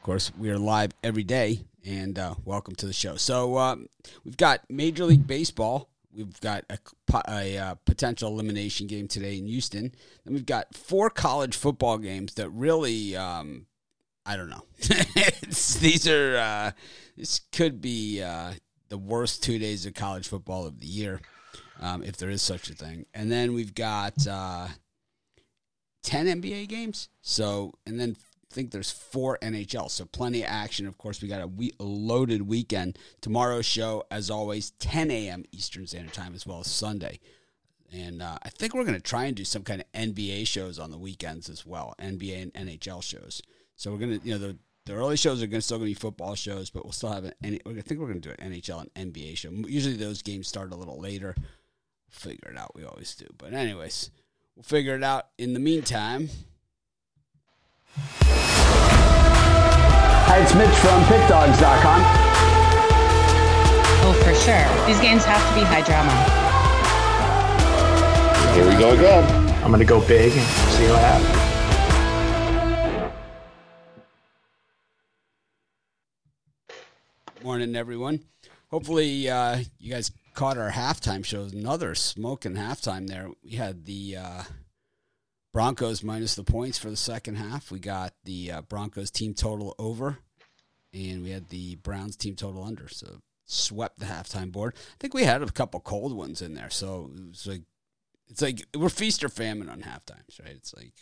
Of course, we are live every day, and uh, welcome to the show. So um, we've got Major League Baseball. We've got a, a, uh, potential elimination game today in Houston. Then we've got four college football games that really, um, I don't know. these are uh, this could be uh, the worst two days of college football of the year, um, if there is such a thing. And then we've got uh, ten NBA games. So and then think there's four NHL, so plenty of action. Of course, we got a, loaded weekend. Tomorrow's show, as always, 10 a.m. Eastern Standard Time, as well as Sunday. And uh, I think we're going to try and do some kind of NBA shows on the weekends as well, NBA and NHL shows. So we're going to, you know, the, the early shows are going to still going to be football shows, but we'll still have an. I think we're going to do an NHL and NBA show. Usually those games start a little later. Figure it out. We always do. But anyways, we'll figure it out. In the meantime. Hi, it's Mitch from PickDogs.com. Oh, for sure. These games have to be high drama. Here we go again. I'm going to go big and see what happens. Morning, everyone. Hopefully, uh, you guys caught our halftime show. Another smoking halftime there. We had the uh, Broncos minus the points for the second half. We got the uh, Broncos team total over, and we had the Browns team total under. So swept the halftime board. I think we had a couple cold ones in there. So it's like it's like we're feast or famine on half times, right? It's like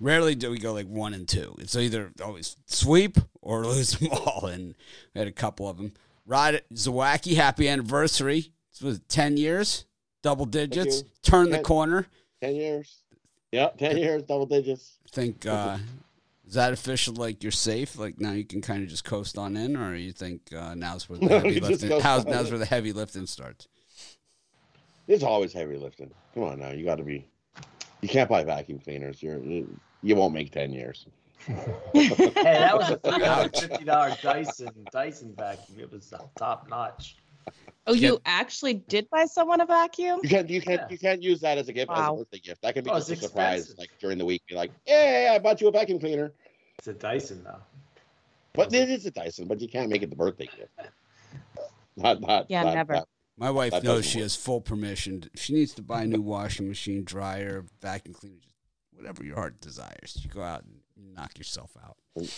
rarely do we go like one and two. It's either always sweep or lose them all, and we had a couple of them. Rod Zawacki, happy anniversary! This was ten years, double digits. Turn the corner. Ten years. Yep, ten years, double digits. Think uh, is that official? Like you're safe? Like now you can kind of just coast on in, or you think uh, now's where the No, heavy lifting? How's, now's where the heavy lifting starts? It's always heavy lifting. Come on now, you got to be. You can't buy vacuum cleaners. You're you, you won't make ten years. Hey, that was a three hundred fifty dollar Dyson Dyson vacuum. It was top notch. Oh, you actually did buy someone a vacuum? You can't you can't Yeah. you can't use that as a gift as Wow. a birthday gift. That can be Oh, just a surprise, expensive. like during the week. Be like, hey, I bought you a vacuum cleaner. It's a Dyson though. But it is a Dyson, but you can't make it the birthday gift. Not not Yeah, not- never. not- My wife That knows she work. has full permission. she needs to buy a new washing machine, dryer, vacuum cleaner, just whatever your heart desires. You go out and knock yourself out. and,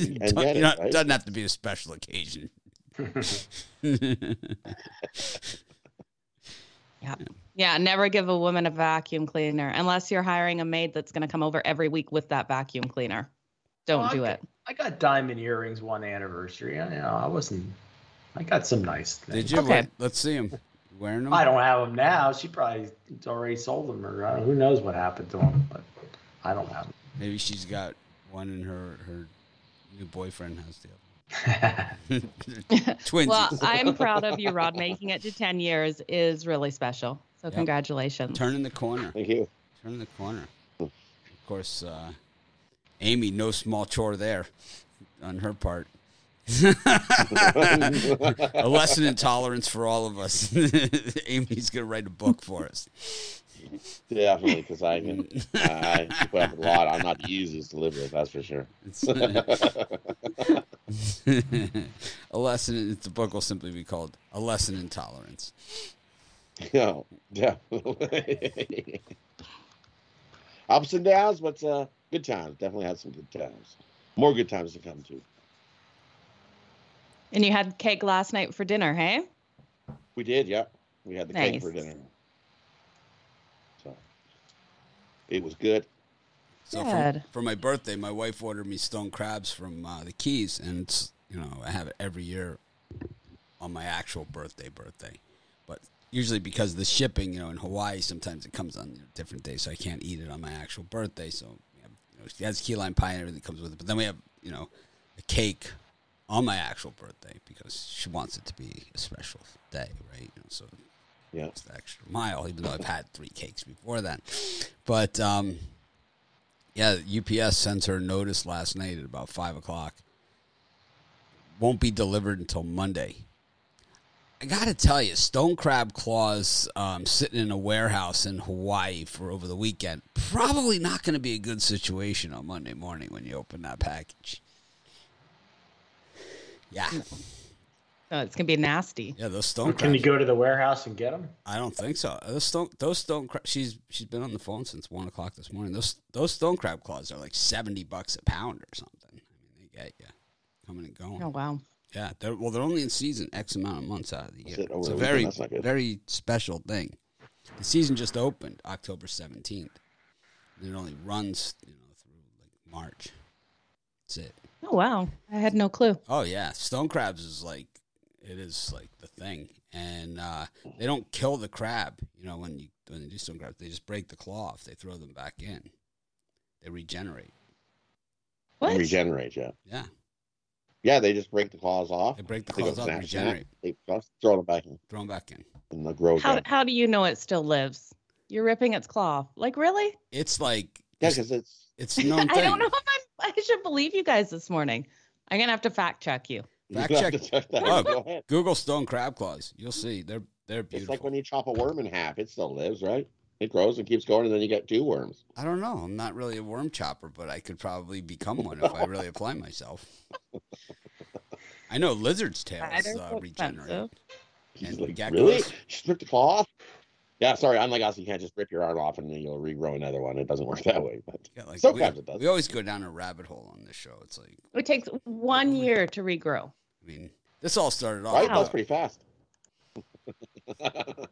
It and get it, not- right? doesn't have to be a special occasion. Yeah. Yeah, never give a woman a vacuum cleaner unless you're hiring a maid that's going to come over every week with that vacuum cleaner. Don't Well, do got- it. I got diamond earrings one anniversary. I, you know, I wasn't. I got some nice things. Did you? Okay. What- Let's see them. wearing them. I don't have them now. She probably already sold them, or uh, who knows what happened to them. But I don't have them. Maybe she's got one and her her new boyfriend has the other. Twins. Well, I'm proud of you, Rod. Making it to 10 years is really special. So, Yep. congratulations. Turning the corner. Thank you. Turning the corner. Of course, uh, Amy, no small chore there on her part. a lesson in tolerance for all of us. Amy's gonna write a book for us. Definitely, because I can. I I put up a lot. I'm not the easiest to live with. That's for sure. It's- a lesson. The book will simply be called "A Lesson in Tolerance." No, definitely. Ups and downs, but uh, good times. Definitely had some good times. More good times to come too. And you had cake last night for dinner, hey? We did, yeah. We had the cake for dinner. So it was good. So for, for my birthday, my wife ordered me stone crabs from uh, the Keys, and it's, you know I have it every year on my actual birthday. Birthday, but usually because of the shipping, you know, in Hawaii, sometimes it comes on you know, different days, so I can't eat it on my actual birthday. So have, you know, she has key lime pie and everything comes with it, but then we have you know a cake on my actual birthday because she wants it to be a special day, right? You know, so Yeah. it's the extra mile, even though I've had three cakes before that. But um, yeah, UPS sends her a notice last night at about five o'clock. Won't be delivered until Monday. I gotta tell you, stone crab claws um, sitting in a warehouse in Hawaii for over the weekend probably not going to be a good situation on Monday morning when you open that package. Yeah, Oh, it's gonna be nasty. yeah. Those stone Can you go to the warehouse and get them? I don't think so. Those stone, those stone crab. She's she's been on the phone since one o'clock this morning. Those those stone crab claws are like seventy bucks a pound or something. I mean, they get you coming and going. Oh wow. Yeah, they're well, they're only in season X amount of months out of the year. It oh, It's a very weekend? That's not good. very special thing. The season just opened October seventeenth. It only runs, you know, through like March. That's it. Oh wow. I had no clue. Oh yeah, stone crabs is like it is like the thing, and uh, they don't kill the crab. You know, when you when they do stone crabs, they just break the claw off. They throw them back in. They regenerate. What? Regenerate, yeah. Yeah, Yeah, they just break the claws off. they break the claws off, snap, regenerate, snap. They throw them back in, throw them back in. and they'll grow How again. how do you know it still lives? You're ripping its claw. off. Like really? It's like Yeah, because it's it's a known I don't know if I'm, I should believe you guys this morning. I'm gonna have to fact check you. Fact you check- check that. Oh, Go ahead. Google stone crab claws. You'll see. They're they're beautiful. It's like when you chop a worm in half; it still lives, right? It grows and keeps going, and then you get two worms. I don't know. I'm not really a worm chopper, but I could probably become one if I really apply myself. I know lizards' tails Spiders uh, are regenerate. expensive. And like, geckos. really? Just rip the claw off? Yeah, sorry. Unlike us, you can't just rip your arm off and then you'll regrow another one. It doesn't work that way. But Yeah, like we, Sometimes it does. we always go down a rabbit hole on this show. It's like, It takes one year to regrow. I mean, this all started off. right, Wow. that's pretty fast.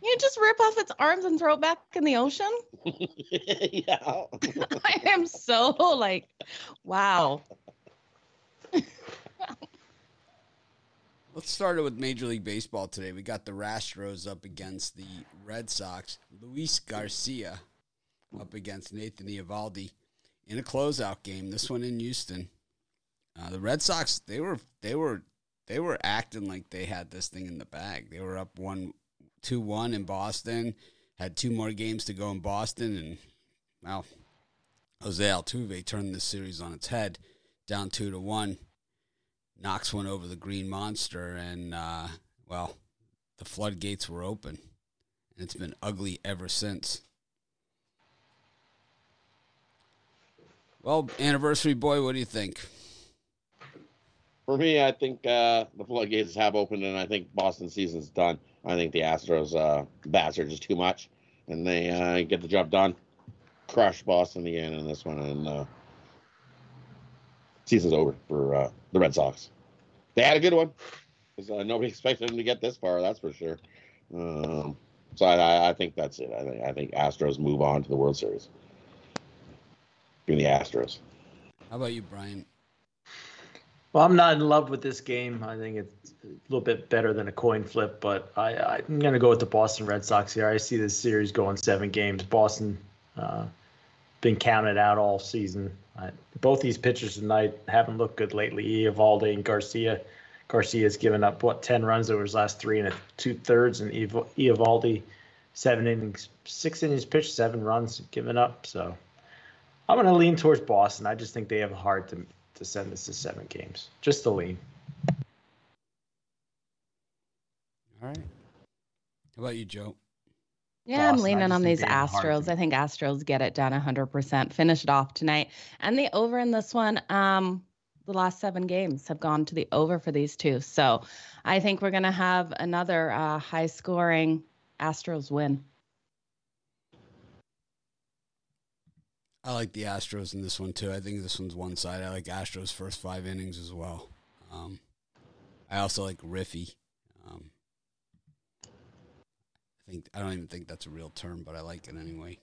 You just rip off its arms and throw it back in the ocean? yeah. I am so like, wow. Let's start it with Major League Baseball today. We got the Astros up against the Red Sox. Luis Garcia up against Nathan Eovaldi in a closeout game. This one in Houston. Uh, the Red Sox they were they were they were acting like they had this thing in the bag. They were up one two one in Boston. Had two more games to go in Boston, and well, Jose Altuve turned this series on its head, down two to one knocks one over the green monster and uh, well the floodgates were open and it's been ugly ever since well anniversary boy what do you think For me, I think uh, the floodgates have opened, and I think Boston season's done. I think the Astros uh, bats are just too much, and they uh, get the job done. Crush Boston again in this one, and uh, season's over for uh, the Red Sox. They had a good one, 'cause, uh, nobody expected them to get this far. That's for sure. Um, so I, I, I think that's it. I think I think Astros move on to the World Series. Give me the Astros. how about you brian Well, I'm not in love with this game. I think it's a little bit better than a coin flip, but I, I'm going to go with the Boston Red Sox here. I see this series going seven games. Boston uh, been counted out all season. I, both these pitchers tonight haven't looked good lately. Eovaldi and Garcia. Garcia's given up what ten runs over his last three and two thirds, and Ev- Eovaldi seven innings, six innings pitched, seven runs given up. So I'm going to lean towards Boston. I just think they have a heart to to send this to seven games. Just a lean. all right how about you joe Yeah, I'm leaning on these they have. Astros. I think Astros get it done 100%, finish it off tonight. And the over in this one, um, the last seven games have gone to the over for these two. So I think we're going to have another uh, high scoring Astros win. i like the astros in this one too i think this one's one side i like astros first five innings as well um, i also like riffy um, i think i don't even think that's a real term but i like it anyway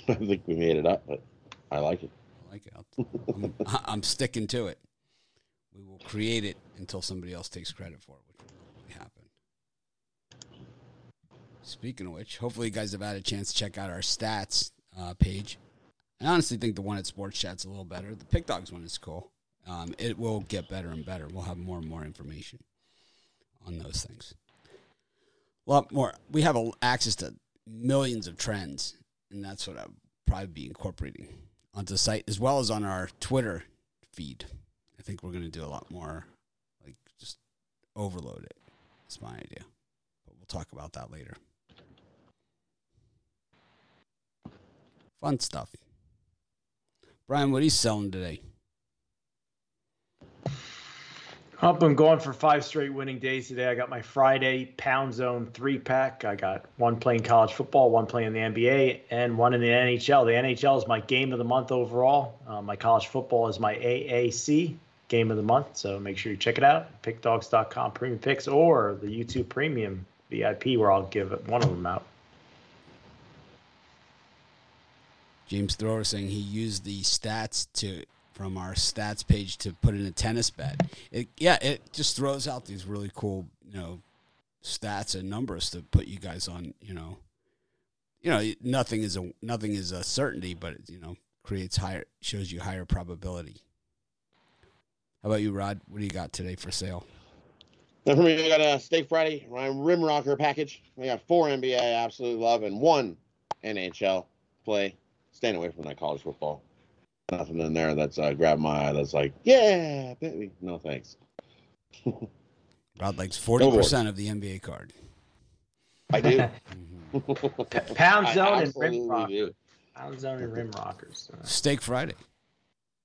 I think we made it up, but I like it. I like it. I'm, I'm sticking to it. We will create it until somebody else takes credit for it, which will happen. Speaking of which, hopefully you guys have had a chance to check out our stats uh, page. I honestly think the one at Sports Chat's a little better. The Pick Dogs one is cool. Um, it will get better and better. We'll have more and more information on those things. A lot more. We have a, access to millions of trends, and that's what I'll probably be incorporating onto the site as well as on our Twitter feed. I think we're going to do a lot more, like just overload it. That's my idea, but we'll talk about that later. Fun stuff. Brian, what are you selling today? I'm going for five straight winning days today. I got my Friday Pound Zone three pack. I got one playing college football, one playing the NBA, and one in the NHL. The NHL is my game of the month overall. Uh, my college football is my AAC game of the month. So make sure you check it out. Pickdogs.com premium picks or the YouTube premium VIP, where I'll give one of them out. James Thrower saying he used the stats to from our stats page to put in a tennis bet. It, yeah, it just throws out these really cool, you know, stats and numbers to put you guys on. You know, you know, nothing is a nothing is a certainty, but it, you know, creates higher shows you higher probability. How about you, Rod? What do you got today for sale? Now for me, I got a Steak Friday, my Rim Rocker package. I got four NBA I absolutely love and one NHL play. Staying away from that college football nothing in there that's uh, grabbed my eye. That's like, yeah, baby. No thanks. Rod likes forty percent of the NBA card. I do. Pound zone and rim rockers. Pound zone and rim rockers. Steak Friday.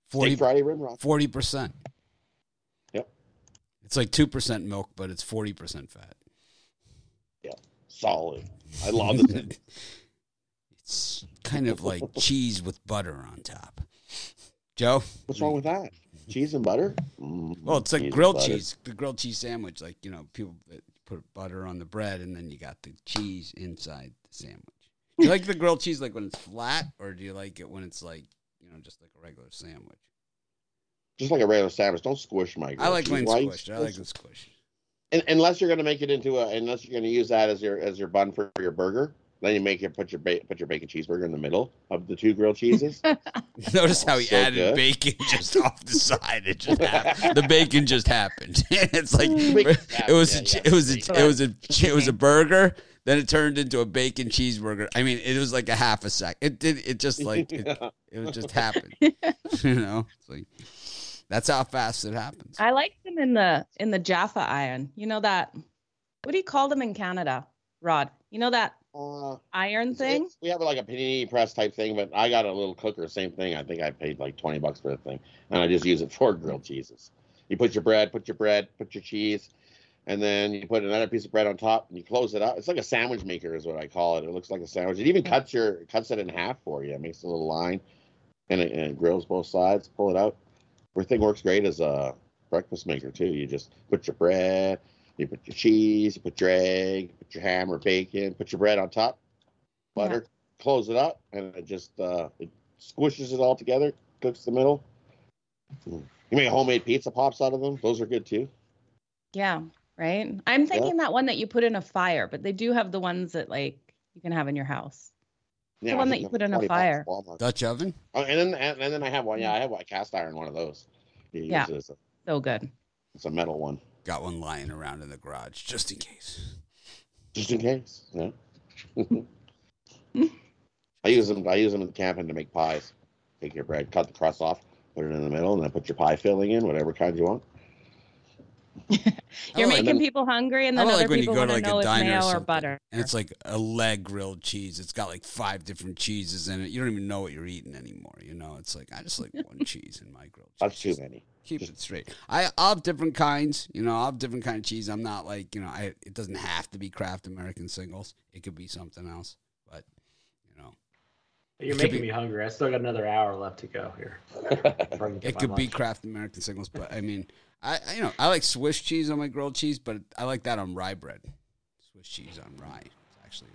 40, Steak Friday rim rocker. Forty percent. Yep. It's like two percent milk, but it's forty percent fat. Yeah, solid. I love it. it's kind of like cheese with butter on top. Joe, what's wrong with that? Cheese and butter? Mm, well, it's like grilled cheese, the grilled cheese sandwich. Like you know, people put butter on the bread, and then you got the cheese inside the sandwich. Do you like the grilled cheese like when it's flat, or do you like it when it's like you know just like a regular sandwich? Just like a regular sandwich. Don't squish my. I like mine squished. I like the squish. unless you're going to make it into a, unless you're going to use that as your as your bun for your burger, then you make it put your ba- put your bacon cheeseburger in the middle of the two grilled cheeses. Notice how he so added good. bacon just off the side. It just happened. the bacon just happened. it's like mm. it was a, it was a, it was a it was a burger. Then it turned into a bacon cheeseburger. I mean, it was like a half a sec. It did. It just like it, it just happened. you know, it's like that's how fast it happens. I like them in the in the Jaffa iron. You know that. What do you call them in Canada, Rod? You know that uh, iron thing? we have like a panini press type thing, but I got a little cooker, same thing. I think I paid like 20 bucks for the thing. And I just use it for grilled cheeses. You put your bread, put your bread, put your cheese, and then you put another piece of bread on top and you close it up. It's like a sandwich maker is what I call it. It looks like a sandwich. It even cuts your cuts it in half for you. It makes a little line and it, and it grills both sides. Pull it out. Everything works great as a breakfast maker too. You just put your bread, you put your cheese, you put your egg, put your ham or bacon, put your bread on top, butter, yeah. close it up, and it just uh, it squishes it all together, cooks the middle. You make a homemade pizza pops out of them. Those are good too. Yeah, right. I'm thinking yeah. that one that you put in a fire, but they do have the ones that like you can have in your house. Yeah, the one that you put in a fire. Dutch oven. Oh, and then and, and, then I have one. Yeah, I have a cast iron one of those. yeah, a, so good. It's a metal one. Got one lying around in the garage just in case. Just in case. Yeah. I use them. I use them in the camping to make pies. Take your bread, cut the crust off, put it in the middle, and then put your pie filling in, whatever kind you want. You're making then, people hungry, and then other like people want to like know if mayo or, or butter. And it's like a leg grilled cheese. It's got like five different cheeses in it. You don't even know what you're eating anymore. You know, it's like I just like one cheese in my grilled. cheese. That's too many. Keep it straight. I I'll have different kinds. You know, I'll have different kind of cheese. I'm not like you know, I it doesn't have to be Kraft American singles. It could be something else. But you know, you're making be, me hungry. I still got another hour left to go here. it could lunch. be Kraft American singles, but I mean. I, I you know I like Swiss cheese on my grilled cheese, but I like that on rye bread. Swiss cheese on rye. It's actually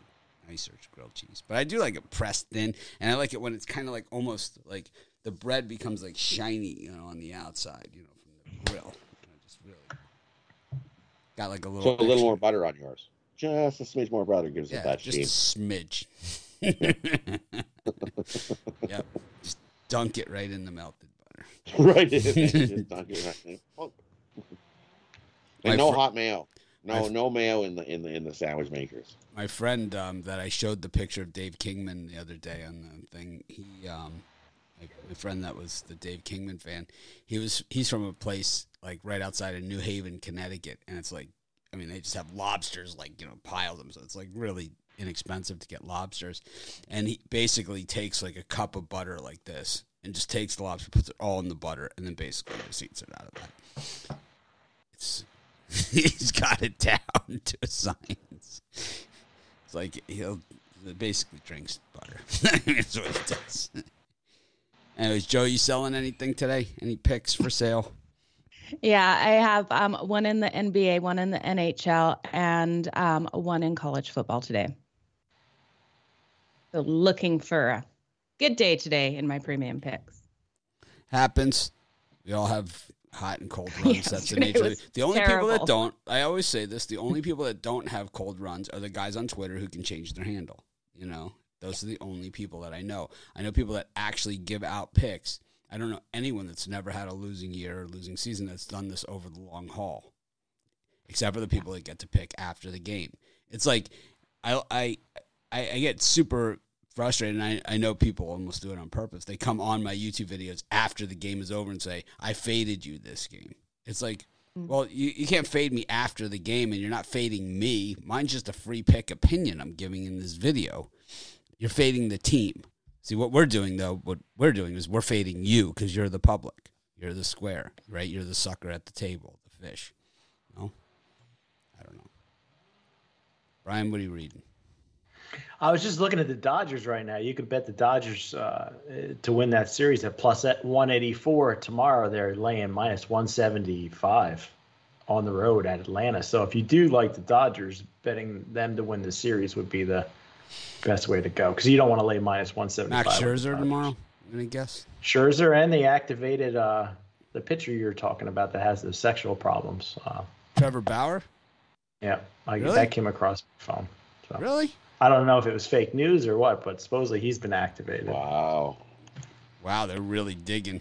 nicer grilled cheese. But I do like it pressed thin, and I like it when it's kind of like almost like the bread becomes like shiny, you know, on the outside, you know, from the grill. You know, just really got like a little. So a little more butter on yours. Just a smidge more butter gives yeah, it that just a smidge. yep. Just dunk it right in the melted right. and no fr- hot mayo. No, no mayo in the in the in the sandwich makers. My friend um, that I showed the picture of Dave Kingman the other day on the thing, he um, my, my friend that was the Dave Kingman fan, he was he's from a place like right outside of New Haven, Connecticut, and it's like I mean they just have lobsters like you know piles them, so it's like really inexpensive to get lobsters, and he basically takes like a cup of butter like this and just takes the lobster, puts it all in the butter, and then basically just eats it out of that. It's He's got it down to a science. It's like he'll basically drinks butter. That's what he does. Anyways, Joe, you selling anything today? Any picks for sale? Yeah, I have um, one in the NBA, one in the NHL, and um, one in college football today. So looking for good day today in my premium picks. Happens. We all have hot and cold runs. That's the nature. was The only people that don't, I always say this, the only people that don't have cold runs are the guys on Twitter who can change their handle. You know, those are the only people that I know. I know people that actually give out picks. I don't know anyone that's never had a losing year or losing season that's done this over the long haul, except for the people that get to pick after the game. It's like I I I, I get super frustrated, and I, I know people almost do it on purpose. They come on my YouTube videos after the game is over and say, I faded you this game. It's like, mm. well, you, you can't fade me after the game, and you're not fading me. Mine's just a free pick opinion I'm giving in this video. You're fading the team. See, what we're doing, though, what we're doing is we're fading you because you're the public. You're the square, right? You're the sucker at the table, the fish. No? I don't know. Brian, what are you reading? I was just looking at the Dodgers right now. You could bet the Dodgers uh, to win that series at plus at 184 tomorrow. They're laying minus 175 on the road at Atlanta. So if you do like the Dodgers, betting them to win the series would be the best way to go because you don't want to lay minus 175. Max Scherzer tomorrow? To guess. Scherzer, and they activated uh, the pitcher you're talking about that has the sexual problems. Uh, Trevor Bauer? yeah, I, Really? that came across my phone. So. Really? I don't know if it was fake news or what, but supposedly he's been activated. Wow. Wow, they're really digging.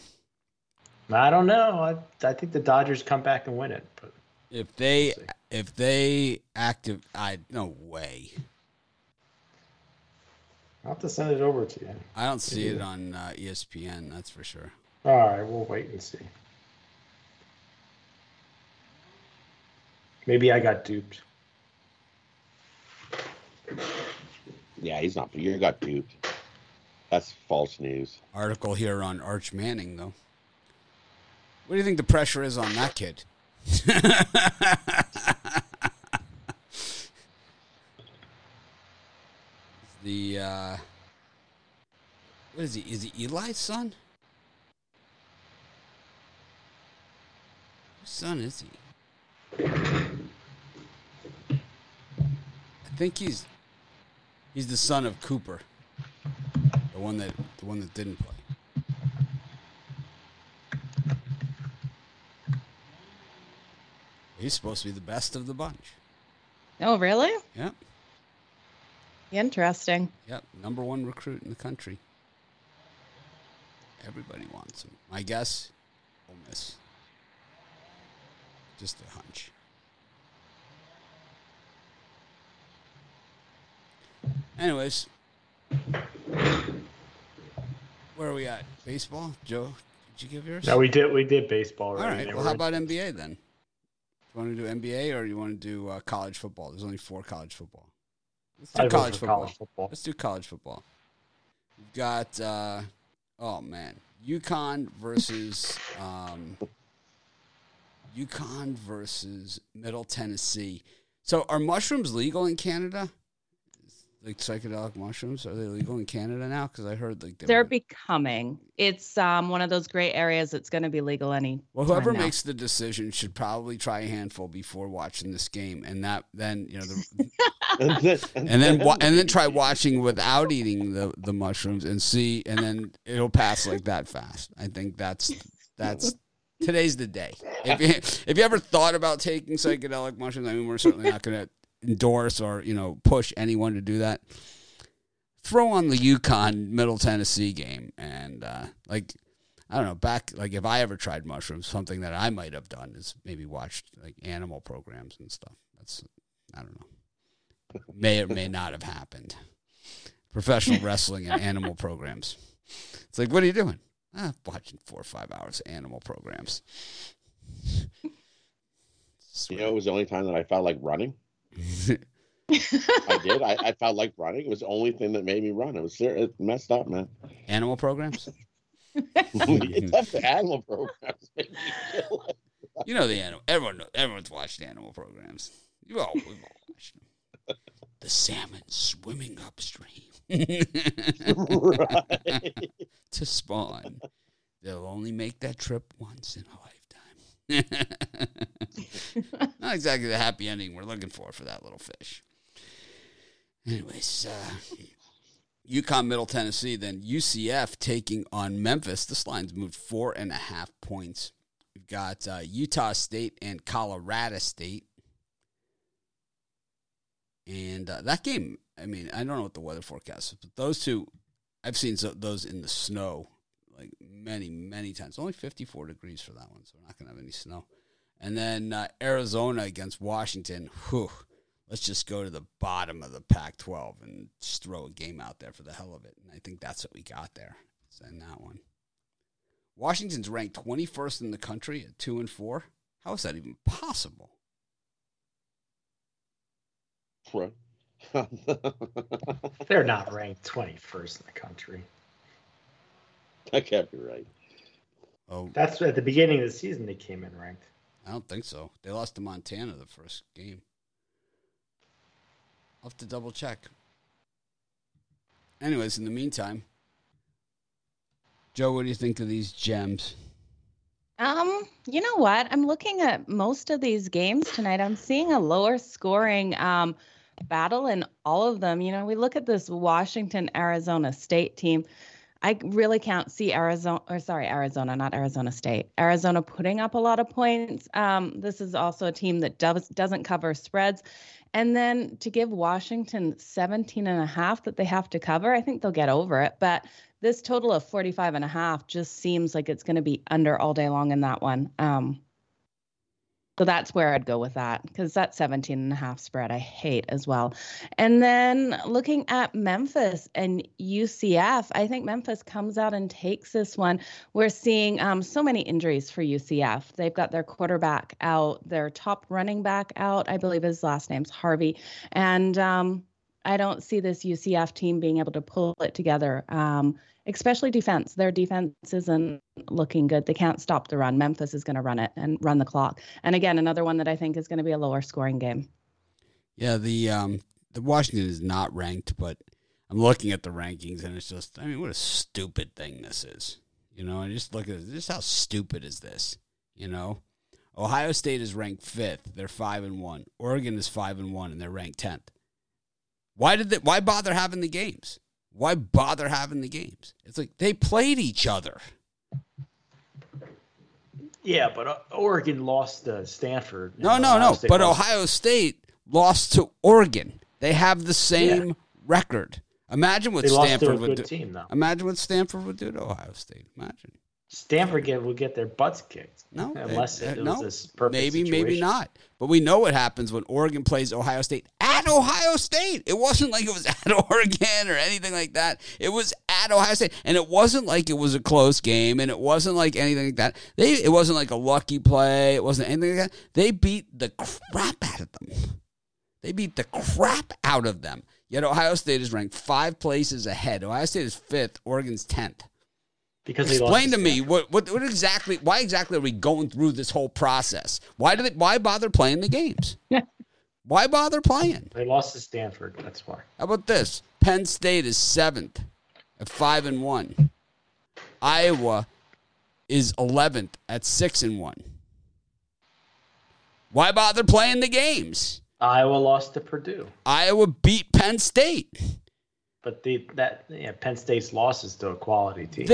I don't know. I, I think the Dodgers come back and win it. But If they if they active I no way. I'll have to send it over to you. I don't see it on uh, ESPN, that's for sure. All right, we'll wait and see. Maybe I got duped. Yeah, he's not. You got duped. That's false news. Article here on Arch Manning though. What do you think the pressure is on that kid? the uh what is he? Is he Eli's son? Whose son is he? I think he's he's the son of Cooper. The one that the one that didn't play. He's supposed to be the best of the bunch. Oh, really? Yeah. Interesting. Yep. Number one recruit in the country. Everybody wants him. My guess, Ole Miss. Just a hunch. Anyways, where are we at? Baseball? Joe, did you give yours? No, we did. We did baseball. All Already. right. They Well, how about NBA then? You want to do NBA or you want to do uh, college football? There's only four college football. Let's do college football. college football. Let's do college football. We've got uh, oh man, UConn versus um, UConn versus Middle Tennessee. So are mushrooms legal in Canada? Like psychedelic mushrooms, are they legal in Canada now? Because I heard like they They're were- becoming. It's um one of those gray areas that's going to be legal any. Well, whoever now. makes the decision should probably try a handful before watching this game, and that then you know, the, and then, and then and then try watching without eating the the mushrooms and see, and then it'll pass like that fast. I think that's that's today's the day. If you, if you ever thought about taking psychedelic mushrooms, I mean, we're certainly not going to endorse or you know push anyone to do that. Throw on the UConn Middle Tennessee game, and uh, like I don't know, back like if I ever tried mushrooms, something that I might have done is maybe watched like animal programs and stuff. That's I don't know, may or may not have happened. Professional wrestling and animal programs. It's like, what are you doing? Ah, watching four or five hours of animal programs. you know, it was the only time that I felt like running. I did. I, I felt like running. It was the only thing that made me run. It was it messed up, man. animal programs. animal programs. made me feel like You know the animal. Everyone knows, everyone's watched animal programs. You all we've all watched them. The salmon swimming upstream right. to spawn. They'll only make that trip once in a lifetime. Not exactly the happy ending we're looking for for that little fish. Anyways, uh, UConn Middle Tennessee, then UCF taking on Memphis. This line's moved four and a half points. We've got uh, Utah State and Colorado State. And uh, that game, I mean, I don't know what the weather forecast is, but those two, I've seen those in the snow like many, many times. Only 54 degrees for that one, so we're not going to have any snow. And then uh, Arizona against Washington. Whew, let's just go to the bottom of the Pac 12 and just throw a game out there for the hell of it. And I think that's what we got there. in that one. Washington's ranked 21st in the country at 2 and 4. How is that even possible? Right. They're not ranked 21st in the country. that can't be right. Oh, That's at the beginning of the season they came in ranked. I don't think so. They lost to Montana the first game. I'll have to double check. Anyways, in the meantime, Joe, what do you think of these gems? Um, you know what? I'm looking at most of these games tonight. I'm seeing a lower scoring um battle in all of them. You know, we look at this Washington Arizona State team. I really can't see Arizona or sorry, Arizona, not Arizona State. Arizona putting up a lot of points. Um, this is also a team that does doesn't cover spreads. And then to give Washington 17 and a half that they have to cover, I think they'll get over it. But this total of 45 and a half just seems like it's going to be under all day long in that one. Um, so that's where I'd go with that because that 17 and a half spread I hate as well. And then looking at Memphis and UCF, I think Memphis comes out and takes this one. We're seeing um, so many injuries for UCF. They've got their quarterback out, their top running back out. I believe his last name's Harvey. And um, I don't see this UCF team being able to pull it together. Um, especially defense. Their defense isn't looking good. They can't stop the run. Memphis is going to run it and run the clock. And again, another one that I think is going to be a lower scoring game. Yeah, the um, the Washington is not ranked, but I'm looking at the rankings and it's just, I mean, what a stupid thing this is. You know, and just look at this. Just how stupid is this? You know, Ohio State is ranked fifth. They're five and one. Oregon is five and one, and they're ranked tenth. Why did they, Why bother having the games? Why bother having the games? It's like they played each other. Yeah, but uh, Oregon lost to Stanford. No, no, no. But lost. Ohio State lost to Oregon. They have the same yeah. record. Imagine what they Stanford would do. Team. Imagine what Stanford would do to Ohio State. Imagine. Stanford get, would get their butts kicked. No, unless eh, it, eh, it, it no, was perfect maybe, situation. maybe not. But we know what happens when Oregon plays Ohio State at Ohio State. It wasn't like it was at Oregon or anything like that. It was at Ohio State, and it wasn't like it was a close game, and it wasn't like anything like that. They, it wasn't like a lucky play. It wasn't anything like that. They beat the crap out of them. They beat the crap out of them. Yet Ohio State is ranked five places ahead. Ohio State is fifth. Oregon's tenth. Because explain to me what, what what exactly why exactly are we going through this whole process? Why do they why bother playing the games? why bother playing? They lost to Stanford. That's why. How about this? Penn State is seventh at five and one. Iowa is eleventh at six and one. Why bother playing the games? Iowa lost to Purdue. Iowa beat Penn State. But the that yeah, Penn State's losses to a quality team.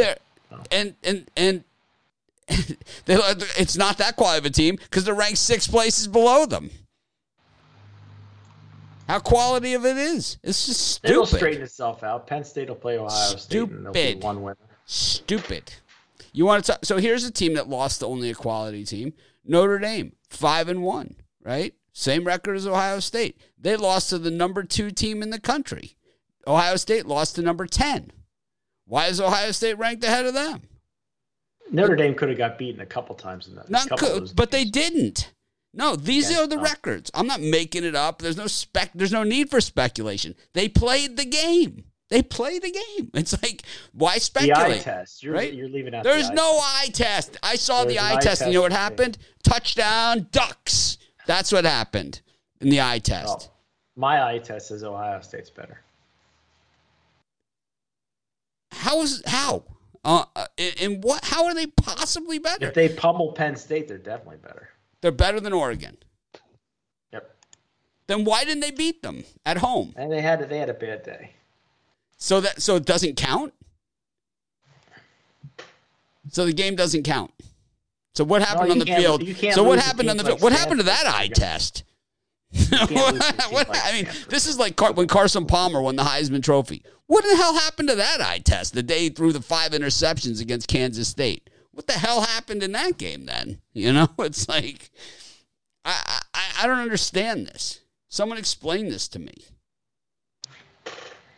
And and and they, it's not that quality of a team because they're ranked six places below them. How quality of it is? It's just stupid. It'll straighten itself out. Penn State will play Ohio stupid. State, and they'll be one winner. Stupid. You want to? Talk, so here's a team that lost to only a quality team. Notre Dame, five and one, right? Same record as Ohio State. They lost to the number two team in the country. Ohio State lost to number ten. Why is Ohio State ranked ahead of them? Notre Dame could have got beaten a couple times in that. Not could, but they didn't. No, these are the records. I'm not making it up. There's no spec. There's no need for speculation. They played the game. They play the game. It's like why The eye speculate? test. You're, right? you're leaving out. There's the eye no test. eye test. I saw There's the eye eye test. and You know what test. happened? Touchdown, Ducks. That's what happened in the eye test. Oh, my eye test says Ohio State's better. How is how? Uh, uh, and what? How are they possibly better? If they pummel Penn State, they're definitely better. They're better than Oregon. Yep. Then why didn't they beat them at home? And they had they had a bad day. So that so it doesn't count. So the game doesn't count. So what happened you on the field? So what happened on the field? like What happened to that eye test? What- like I mean, this is like Car- when Carson Palmer won the Heisman Trophy. What the hell happened to that eye test the day he threw the five interceptions against Kansas State? What the hell happened in that game then? You know, it's like I I, I don't understand this. Someone explain this to me.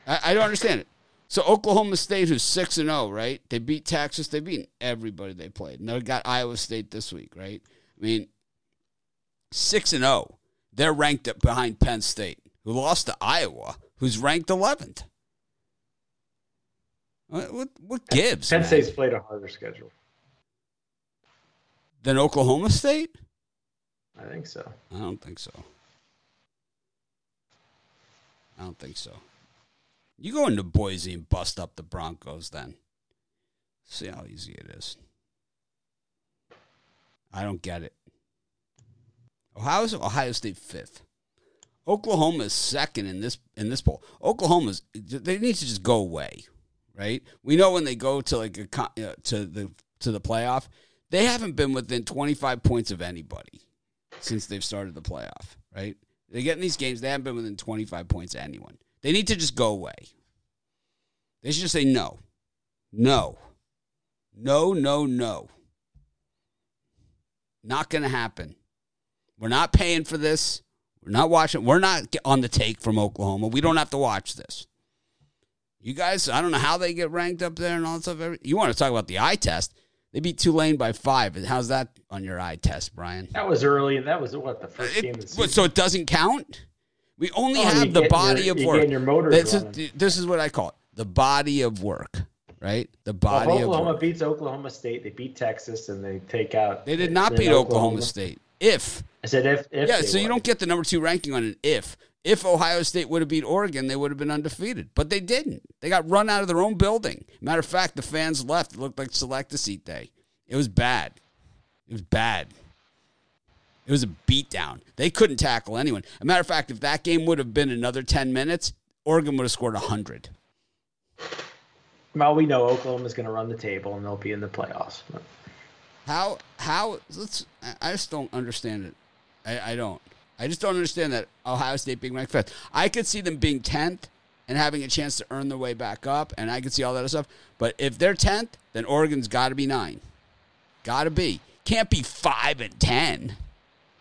I, I don't understand it. So Oklahoma State, who's six and zero, right? They beat Texas. They beat everybody they played. And they got Iowa State this week, right? I mean, six and zero. They're ranked up behind Penn State, who lost to Iowa, who's ranked eleventh. What what, what gives? Penn man? State's played a harder schedule. than Oklahoma State? I think so. I don't think so. I don't think so. You go into Boise and bust up the Broncos then. See how easy it is. I don't get it. Ohio is Ohio State fifth. Oklahoma is second in this in this poll. Oklahoma's they need to just go away, right? We know when they go to like a uh, to the to the playoff, they haven't been within 25 points of anybody since they've started the playoff, right? They get in these games, they haven't been within 25 points of anyone. They need to just go away. They should just say no. No. No, no, no. Not going to happen. We're not paying for this. We're not watching. We're not on the take from Oklahoma. We don't have to watch this. You guys, I don't know how they get ranked up there and all that stuff. You want to talk about the eye test? They beat Tulane by five. How's that on your eye test, Brian? That was early, and that was what the first It- game of the season. so it doesn't count. We only Oh, have the body your- of work. your motors this, is, this is what I call it: the body of work, right? The Well, body of Oklahoma beats Oklahoma State. They beat Texas, and they take out. They did not beat Oklahoma State. If I said if. if yeah, so you don't get the number two ranking on an if. If Ohio State would have beat Oregon, they would have been undefeated, but they didn't. They got run out of their own building. Matter of fact, the fans left. It looked like select a seat day. It was bad. It was bad. It was a beatdown. They couldn't tackle anyone. A matter of fact, if that game would have been another ten minutes, Oregon would have scored hundred. Well, we know Oklahoma's going to run the table, and they'll be in the playoffs. How how let's I- just don't understand it. I, I don't. I just don't understand that Ohio State being ranked fifth. I could see them being tenth and having a chance to earn their way back up, and I could see all that stuff. But if they're tenth, then Oregon's got to be nine. Got to be. Can't be five and ten.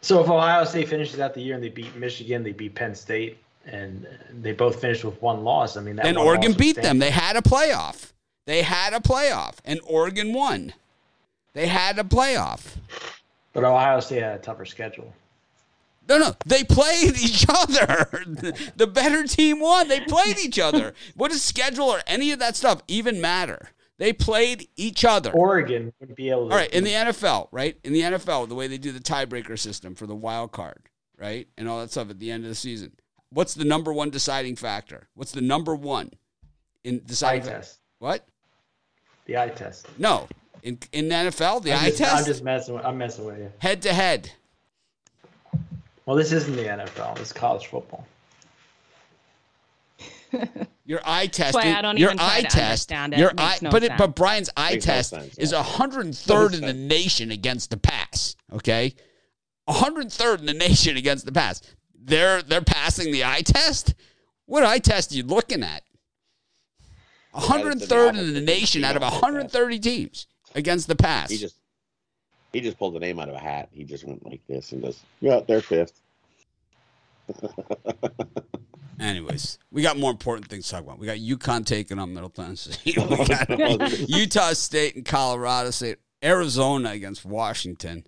So if Ohio State finishes out the year and they beat Michigan, they beat Penn State, and they both finished with one loss. I mean, that Then Oregon beat them. They had a playoff. They had a playoff, and Oregon won. They had a playoff. But Ohio State had a tougher schedule. No, no, they played each other. The- better team won. They played each other. What does schedule or any of that stuff even matter? They played each other. Oregon would be able to. All right, in the NFL, right? In the NFL, the way they do the tiebreaker system for the wild card, right? And all that stuff at the end of the season. What's the number one deciding factor? What's the number one in eye deciding factor? test. What? The eye test. No. In in the NFL, the I'm eye just, test I'm just messing. With, I'm messing with you. head to head. Well, this isn't the NFL. This is college football. Your eye test. why I don't your even try eye to test. understand it. Your It makes eye, no but it, sense. but Brian's eye Makes no test sense, is yeah. 103rd in the nation against the pass. Okay, 103rd in the nation against the pass. They're they're passing the eye test. What eye test are you looking at? That is 103rd in the nation out of team eye test. 130 teams against the pass. He just he just pulled the name out of a hat. He just went like this and goes, "Yeah, they're fifth. Anyways, we got more important things to talk about. We got UConn taking on Middle Tennessee. we got Utah State and Colorado State, Arizona against Washington,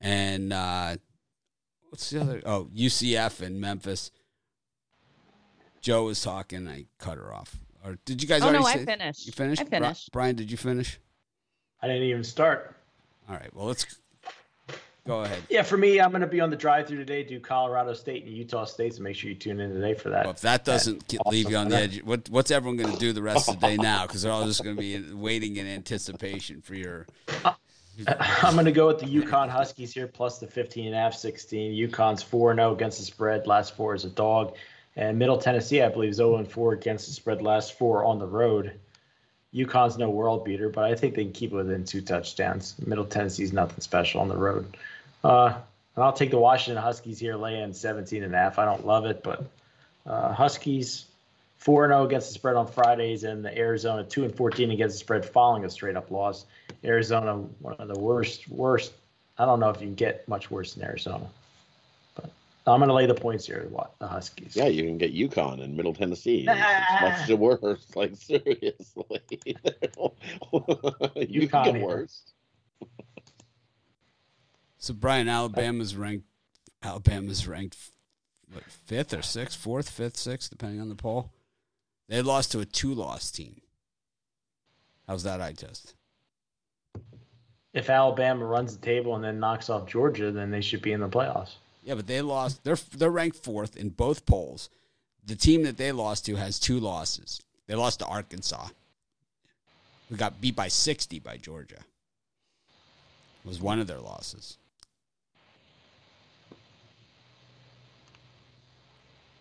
and uh, what's the other? Oh, UCF and Memphis. Joe was talking. I cut her off. Or did you guys Oh already no, say I finished. You finished? I finished. Brian, did you finish? I didn't even start. All right. Well, let's go ahead. Yeah, for me, I'm going to be on the drive-through today. Do Colorado State and Utah State, so make sure you tune in today for that. Well, if that doesn't get, leave you on the edge, what, what's everyone going to do the rest of the day now? Because they're all just going to be waiting in anticipation for your. I'm going to go with the UConn Huskies here, plus the 15 and a half, 16. UConn's 4 0 against the spread. Last four is a dog. And Middle Tennessee, I believe, is 0 4 against the spread. Last four on the road. UConn's no world beater, but I think they can keep it within two touchdowns. Middle Tennessee's nothing special on the road. Uh, and I'll take the Washington Huskies here, lay in 17 and a half. I don't love it, but uh, Huskies 4 0 against the spread on Fridays, and the Arizona 2 and 14 against the spread following a straight up loss. Arizona, one of the worst, worst. I don't know if you can get much worse than Arizona. But I'm going to lay the points here, the Huskies. Yeah, you can get UConn in Middle Tennessee. It's, Ah. it's much worse. Like seriously, you UConn can get worse. So Brian, Alabama's ranked. Alabama's ranked what, fifth or sixth, fourth, fifth, sixth, depending on the poll. They lost to a two-loss team. How's that eye test? If Alabama runs the table and then knocks off Georgia, then they should be in the playoffs. Yeah, but they lost. They're they're ranked fourth in both polls. The team that they lost to has two losses. They lost to Arkansas, We got beat by sixty by Georgia. It Was one of their losses.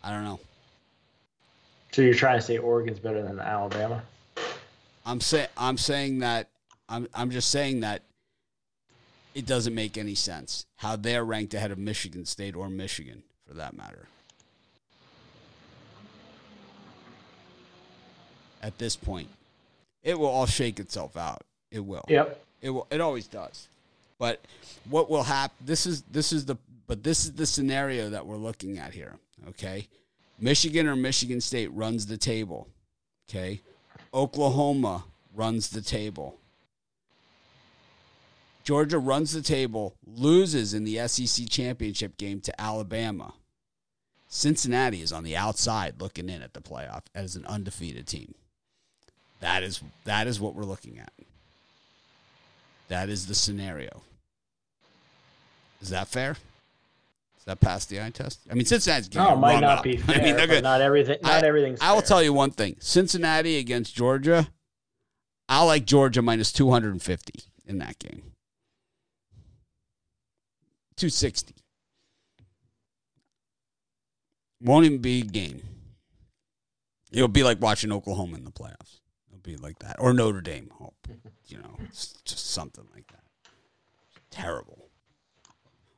I don't know. So you're trying to say Oregon's better than Alabama? I'm saying I'm saying that I'm I'm just saying that it doesn't make any sense how they're ranked ahead of Michigan State or Michigan for that matter. At this point, it will all shake itself out. It will. Yep. It will. It always does. But what will happen? This is this is the but this is the scenario that we're looking at here. Okay, Michigan or Michigan State runs the table. Okay, Oklahoma runs the table. Georgia runs the table, loses in the SEC championship game to Alabama. Cincinnati is on the outside looking in at the playoff as an undefeated team. That is that is what we're looking at. That is the scenario. Is that fair? Is that past the eye test? I mean, Cincinnati's getting No, it might not up. be I fair. mean, they're but not everything. Not I- everything's. I will fair. tell you one thing: Cincinnati against Georgia. I like Georgia minus two hundred and fifty in that game. Two sixty. Won't even be a game. It'll be like watching Oklahoma in the playoffs. It'll be like that, or Notre Dame. Oh, you know, it's just something like that. Terrible.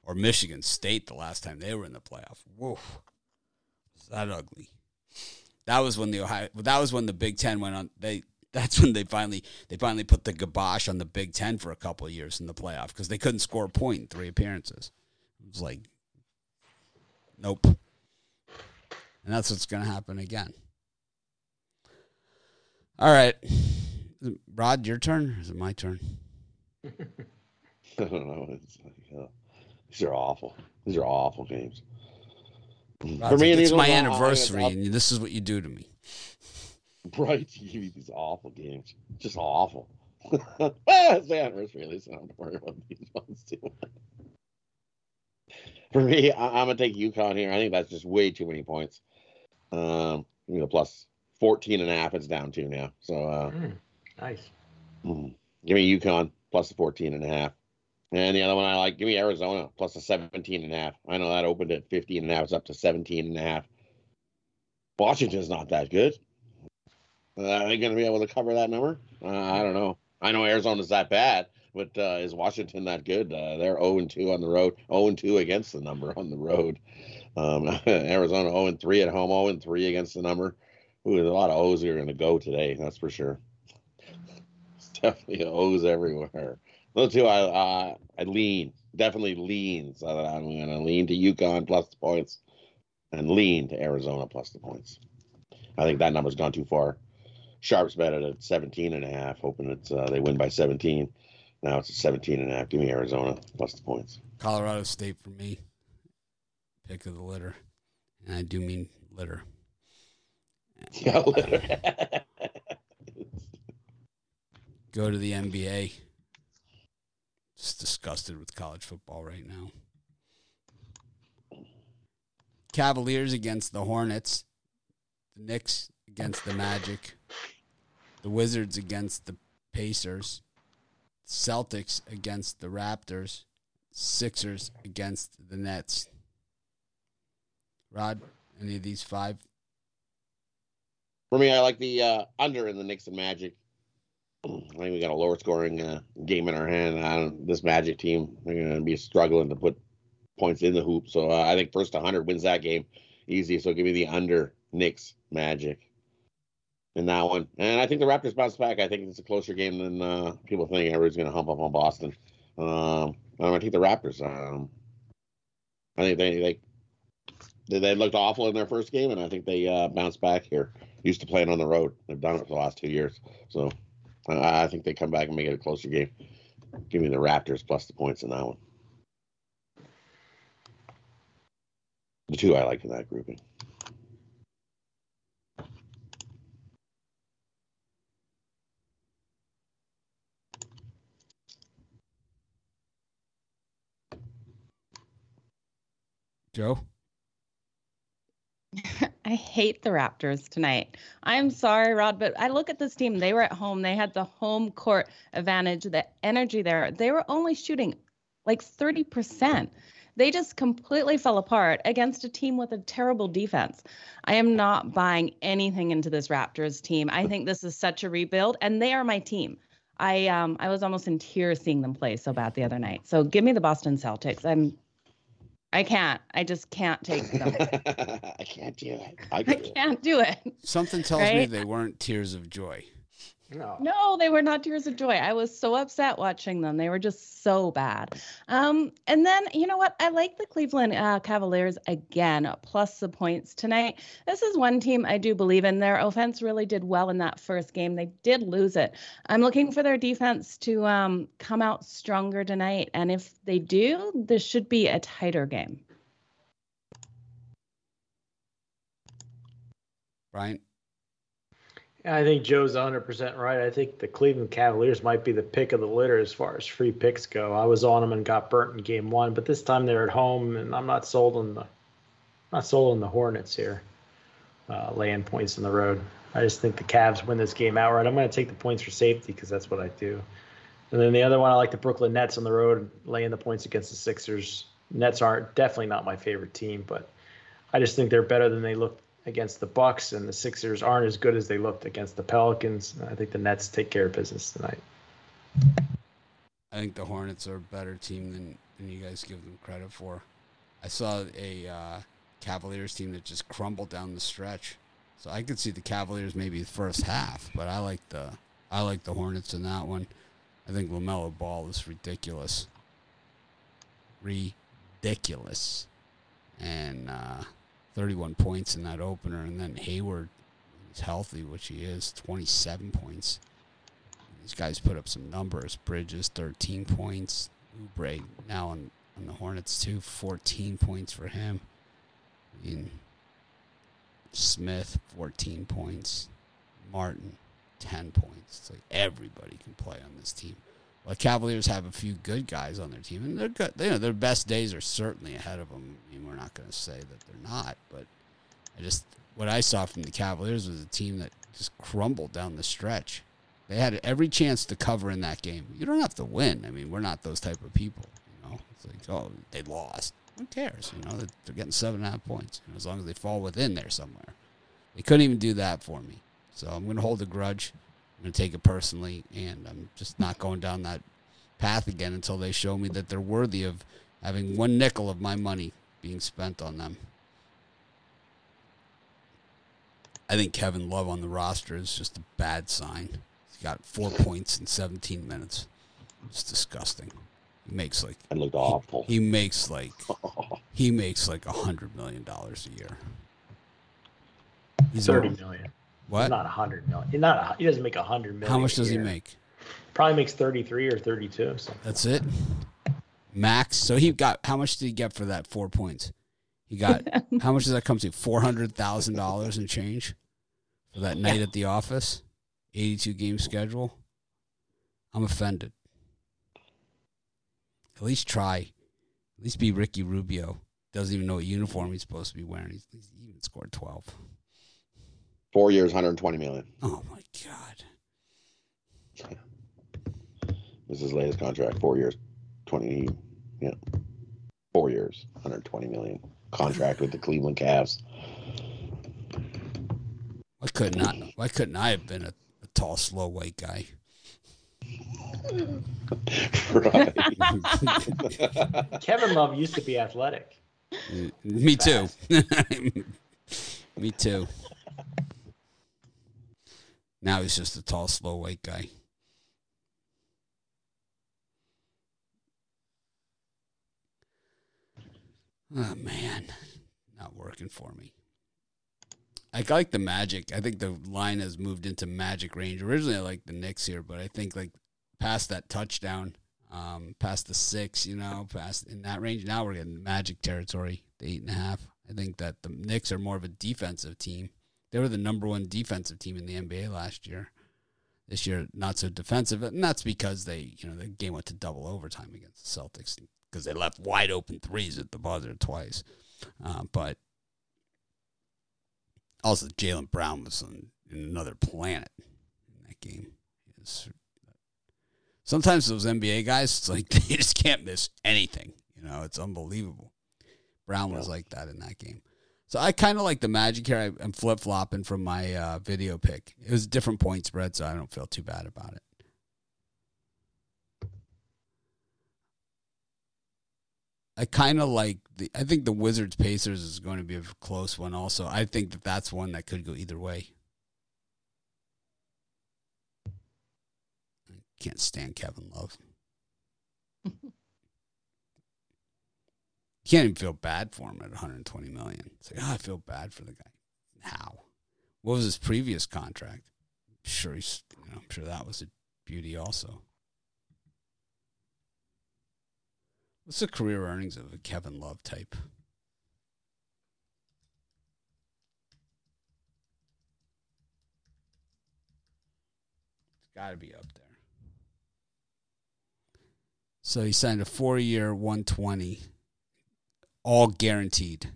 Or Michigan State the last time they were in the playoff. Whoa, is that ugly? That was when the Ohio. That was when the Big Ten went on. They. That's when they finally they finally put the kibosh on the Big Ten for a couple of years in the playoff because they couldn't score a point in three appearances. It was like, nope. And that's what's going to happen again. All right, Rod, your turn. Is it my turn? I don't know. It's like, uh, these are awful. These are awful games. Rod's For me, like, it's my anniversary, and this is what you do to me. Right, you give me these awful games. Just awful. it's the anniversary, least I don't worry about these ones too much. For me, I, I'm gonna take UConn here. I think that's just way too many points. Um, you know, plus 14 and a half it's down to now. So uh Mm, nice. mm, give me UConn plus the 14 and a half. And the other one I like, give me Arizona plus the 17 and a half. I know that opened at 15 and a half, it's up to 17 and a half. Washington's not that good. Uh, are they going to be able to cover that number? Uh, I don't know. I know Arizona's that bad, but uh, is Washington that good? Uh, they're 0 2 on the road, 0 2 against the number on the road. Um, Arizona 0 3 at home, 0 3 against the number. Ooh, there's a lot of O's are going to go today, that's for sure. It's definitely O's everywhere. Those two, I, I lean, definitely lean. So I'm going to lean to UConn plus the points and lean to Arizona plus the points. I think that number's gone too far. Sharps bet it at 17 and a half, hoping that uh, they win by 17. Now it's at 17 and a half. Give me Arizona plus the points. Colorado State for me. Pick of the litter. And I do mean litter. Yeah, litter. Go to the NBA. Just disgusted with college football right now. Cavaliers against the Hornets. The Knicks against the Magic. The Wizards against the Pacers. Celtics against the Raptors. Sixers against the Nets. Rod, any of these five? For me, I like the uh, under in the Knicks and Magic. I think we got a lower scoring uh, game in our hand. Don't, this Magic team, they're going to be struggling to put points in the hoop. So uh, I think first 100 wins that game easy. So give me the under Knicks Magic in that one. And I think the Raptors bounce back. I think it's a closer game than uh, people think. Everybody's going to hump up on Boston. Um, to take the Raptors. Um, I think they, they they looked awful in their first game, and I think they uh, bounced back here. Used to playing on the road. They've done it for the last two years. So I, I think they come back and make it a closer game. Give me the Raptors plus the points in that one. The two I like in that grouping. Joe? I hate the Raptors tonight. I'm sorry, Rod, but I look at this team. They were at home. They had the home court advantage, the energy there. They were only shooting like 30%. They just completely fell apart against a team with a terrible defense. I am not buying anything into this Raptors team. I think this is such a rebuild, and they are my team. I um I was almost in tears seeing them play so bad the other night. So give me the Boston Celtics. I'm I can't. I just can't take them. I can't do it. I, I can do it. can't do it. Something tells me they weren't tears of joy. No. No, they were not tears of joy. I was so upset watching them. They were just so bad. Um, and then you know what? I like the Cleveland uh, Cavaliers again, plus the points tonight. This is one team I do believe in. Their offense really did well in that first game. They did lose it. I'm looking for their defense to um, come out stronger tonight. And if they do, this should be a tighter game. Brian? I think Joe's 100% right. I think the Cleveland Cavaliers might be the pick of the litter as far as free picks go. I was on them and got burnt in game one, but this time they're at home, and I'm not sold on the not sold on the Hornets here, uh, laying points in the road. I just think the Cavs win this game outright. I'm going to take the points for safety because that's what I do. And then the other one, I like the Brooklyn Nets on the road, laying the points against the Sixers. Nets aren't definitely not my favorite team, but I just think they're better than they look against the Bucks, and the Sixers aren't as good as they looked against the Pelicans. I think the Nets take care of business tonight. I think the Hornets are a better team than, than you guys give them credit for. I saw a uh, Cavaliers team that just crumbled down the stretch. So I could see the Cavaliers maybe the first half, but I like the I like the Hornets in that one. I think LaMelo Ball is ridiculous, ridiculous, and uh, 31 points in that opener, and then Hayward is healthy, which he is, 27 points. These guys put up some numbers. Bridges, 13 points. Oubre now on, on the Hornets, too, 14 points for him. I mean, Smith, 14 points. Martin, 10 points. It's like everybody can play on this team. The Cavaliers have a few good guys on their team, and they're good. You know, their best days are certainly ahead of them. I mean, we're not going to say that they're not, but I just what I saw from the Cavaliers was a team that just crumbled down the stretch. They had every chance to cover in that game. You don't have to win. I mean, we're not those type of people. You know, it's like oh, they lost. Who cares? You know, they're, they're getting seven and a half points. You know, as long as they fall within there somewhere. They couldn't even do that for me. So I'm going to hold a grudge. I'm going to take it personally, and I'm just not going down that path again until they show me that they're worthy of having one nickel of my money being spent on them. I think Kevin Love on the roster is just a bad sign. He's got four points in 17 minutes. It's disgusting. He makes like It looked awful. he makes like he makes like a hundred million dollars a year. He's Thirty a- million. What? Not a hundred million. He's not. A, he doesn't make a hundred million. How much a does he make? Probably makes thirty-three or thirty-two. or something. That's it. Max. So he got how much did he get for that four points? He got how much does that come to? Four hundred thousand dollars and change for that night at the office. Eighty-two game schedule. I'm offended. At least try. At least be Ricky Rubio. Doesn't even know what uniform he's supposed to be wearing. He's, he's even scored 12. Four years, 120 million. Oh my god. This is his latest contract. Four years, 20. Yeah, four years, 120 million contract with the Cleveland Cavs. Why couldn't I? Why couldn't I have been a, a tall, slow white guy? right. Kevin Love used to be athletic. Me too. Me too. Now he's just a tall, slow white guy. Oh man, not working for me. I like the Magic. I think the line has moved into Magic range. Originally, I liked the Knicks here, but I think like past that touchdown, um, past the six, you know, past in that range. Now we're getting Magic territory, the eight and a half. I think that the Knicks are more of a defensive team. They were the number one defensive team in the NBA last year. This year, not so defensive, and that's because they, you know, the game went to double overtime against the Celtics because they left wide open threes at the buzzer twice. Uh, but also, Jaylen Brown was on in another planet in that game. Was, sometimes those NBA guys, it's like they just can't miss anything. You know, it's unbelievable. Brown was like that in that game. So I kind of like the Magic here. I, am flip flopping from my uh, video pick. It was a different point spread, so I don't feel too bad about it. I kind of like the. I think the Wizards Pacers is going to be a close one. Also, I think that that's one that could go either way. I can't stand Kevin Love. You can't even feel bad for him at 120 million. It's like, oh, I feel bad for the guy. How? What was his previous contract? I'm sure he's. You know, I'm sure that was a beauty also. What's the career earnings of a Kevin Love type? It's got to be up there. So he signed a four-year, 120 all guaranteed.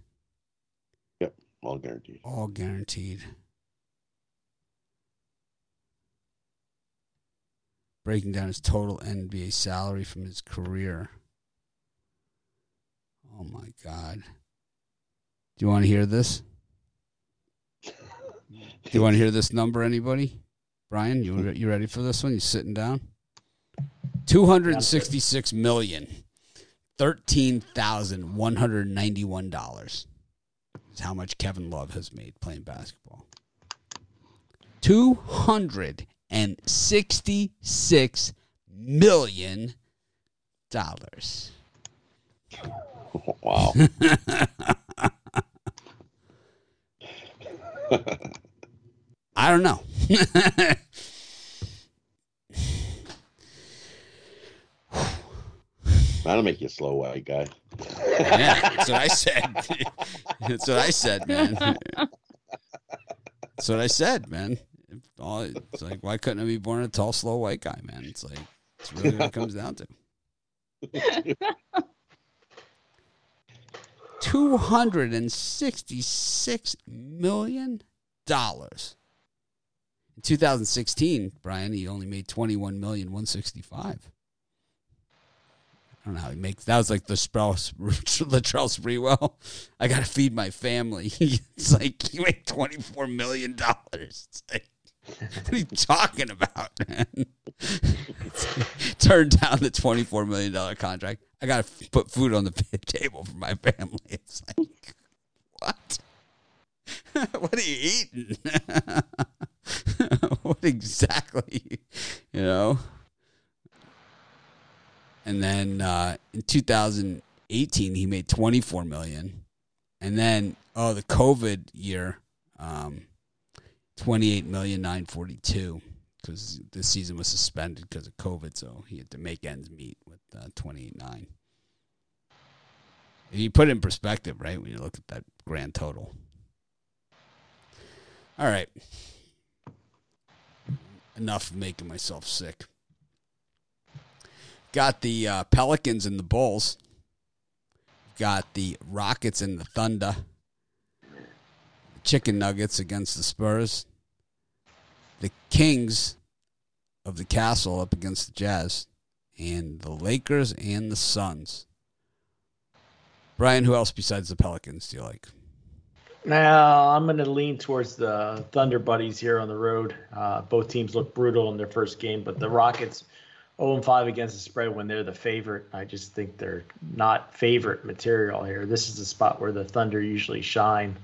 Yep, all guaranteed. All guaranteed. Breaking down his total NBA salary from his career. Oh my God. Do you want to hear this? Do you want to hear this number, anybody? Brian, you you ready for this one? You sitting down? Two hundred sixty-six million thirteen thousand one hundred ninety-one dollars is how much Kevin Love has made playing basketball. Two hundred and sixty-six million dollars. Wow. I don't know. That'll make you a slow white guy. yeah, that's what I said. that's what I said, man. That's what I said, man. It's like, why couldn't I be born a tall, slow white guy, man? It's like, it's really what it comes down to. Two hundred and sixty-six million dollars. In 2016, Brian, he only made twenty-one million one sixty-five. I don't know how he makes. That was like the Sprouse, Latrell Sprewell. I got to feed my family. it's like you make twenty four million dollars. Like, what are you talking about, man? Turned down the twenty four million dollar contract. I got to put food on the table for my family. It's like, what? what are you eating? what exactly? You know. And then uh, in 2018, he made 24 million. And then, oh, the COVID year, um, 28 million 942 because the season was suspended because of COVID, so he had to make ends meet with uh, 28 9. You put it in perspective, right? When you look at that grand total. All right. Enough making myself sick. Got the uh, Pelicans and the Bulls. Got the Rockets and the Thunder. Chicken Nuggets against the Spurs. The Kings of the Castle up against the Jazz. And the Lakers and the Suns. Brian, who else besides the Pelicans do you like? Now I'm going to lean towards the Thunder Buddies here on the road. Uh, both teams look brutal in their first game, but the Rockets 0 5 against the spread when they're the favorite. I just think they're not favorite material here. This is a spot where the Thunder usually shine.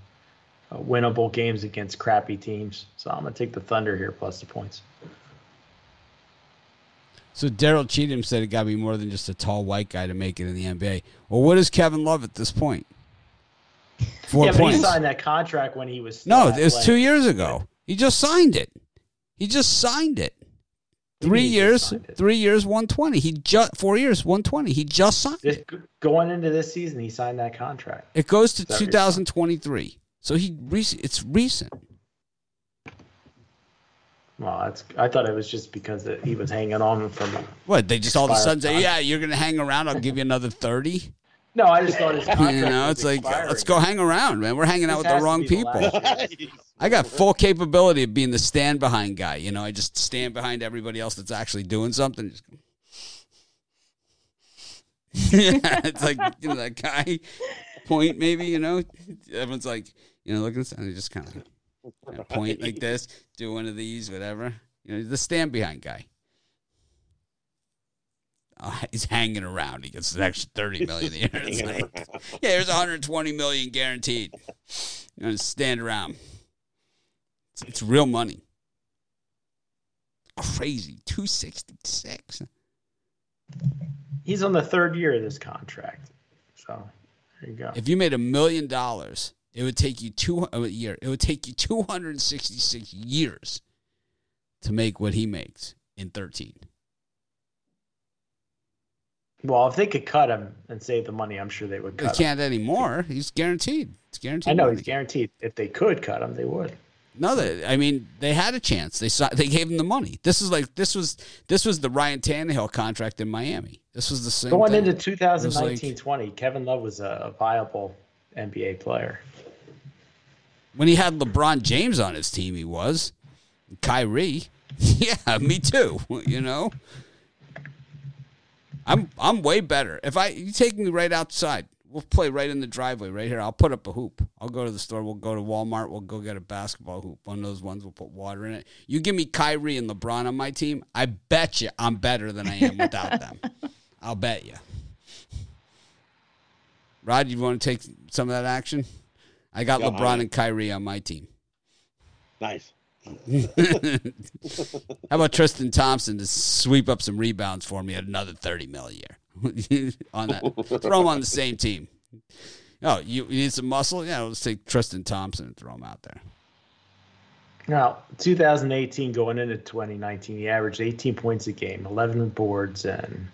Uh, winnable games against crappy teams. So I'm going to take the Thunder here plus the points. So Daryl Cheatham said it got to be more than just a tall white guy to make it in the NBA. Well, what is Kevin Love at this point? Four yeah, points. he signed that contract when he was no, it was two years ago. He just signed it. He just signed it. Three years, it? three years, one twenty. He just four years, one twenty. He just signed This, it. going into this season, he signed that contract. It goes to Is that what you're two thousand twenty three. So he, rec- it's recent. Well, that's. I thought it was just because that he was hanging on from. What they just all of a sudden say. "Yeah, you're going to hang around. I'll give you another 30. No, I just thought his contract. You know, was it's like, uh, expiring. let's go hang around, man. We're hanging out with the wrong be the people. I got full capability of being the stand behind guy. You know, I just stand behind everybody else that's actually doing something. Just- yeah, it's like you know that guy point maybe. You know, everyone's like, you know, look at this, and they just kind of point like this, do one of these, whatever. You know, the stand behind guy. Oh, he's hanging around. He gets an extra thirty million a year. It's like, yeah, here's 120 million guaranteed. You're gonna stand around. It's, it's real money. Crazy, 266. He's on the third year of this contract. So there you go. If you made a million dollars, it would take you two uh, a year. It would take you 266 years to make what he makes in 13. Well, if they could cut him and save the money, I'm sure they would They cut him. can't anymore. He's guaranteed. It's guaranteed. I know money. he's guaranteed. If they could cut him, they would. No, they, I mean they had a chance. They saw, they gave him the money. This is like this was this was the Ryan Tannehill contract in Miami. This was the same. Going thing. into It was like- 2019-20, Kevin Love was a viable NBA player. when he had LeBron James on his team, he was. Kyrie, yeah, me too. You know, I'm I'm way better. If I you take me right outside, we'll play right in the driveway right here. I'll put up a hoop. I'll go to the store. We'll go to Walmart. We'll go get a basketball hoop. One of those ones. We'll put water in it. You give me Kyrie and LeBron on my team. I bet you I'm better than I am without them. I'll bet you. Rod, you want to take some of that action? I got Yeah, LeBron I- and Kyrie on my team. Nice. How about Tristan Thompson to sweep up some rebounds for me at another thirty mil a year on that? Throw him on the same team. Oh, you, you need some muscle? Yeah, let's take Tristan Thompson and throw him out there. Now, 2018 going into 2019, he averaged 18 points a game, 11 boards, and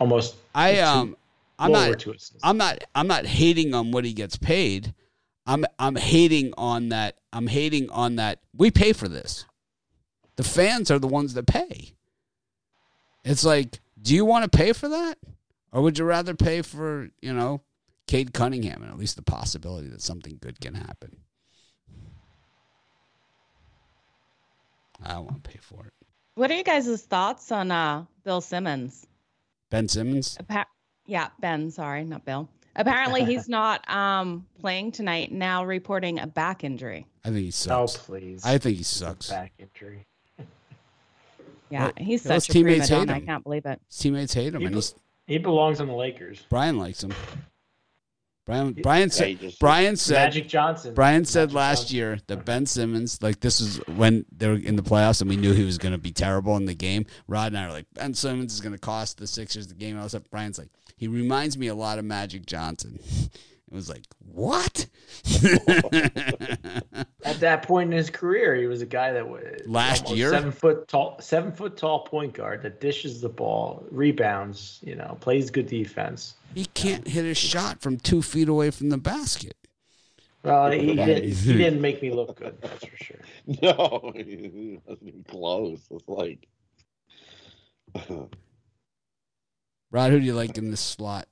almost I um, I'm not. I'm not, I'm not hating on what he gets paid. I'm, I'm hating on that. I'm hating on that. We pay for this. The fans are the ones that pay. It's like, do you want to pay for that? Or would you rather pay for, you know, Cade Cunningham and at least the possibility that something good can happen? I don't want to pay for it. What are you guys' thoughts on uh, Bill Simmons? Ben Simmons? Appa- yeah, Ben. Sorry, not Bill. Apparently, he's not um, playing tonight. Now reporting a back injury. I think he sucks. oh, please. I think he sucks. Back injury. Yeah, Well, he's those such a prima teammates hate donna. I can't believe it. His teammates hate him, and People- he's He belongs on the Lakers. Brian likes him. Brian Brian said Brian said Magic Johnson. Brian said Magic last Johnson. year that Ben Simmons, like this is when they were in the playoffs and we knew he was going to be terrible in the game. Rod and I were like, Ben Simmons is going to cost the Sixers the game. And all that. Brian's like, he reminds me a lot of Magic Johnson. It was like, what? At that point in his career, he was a guy that was Last year? seven foot tall, seven foot tall point guard that dishes the ball, rebounds, you know, plays good defense. he can't hit a shot from two feet away from the basket. Well, he, did, he didn't make me look good, that's for sure. No, he wasn't even close. It's like Rod, who do you like in this slot?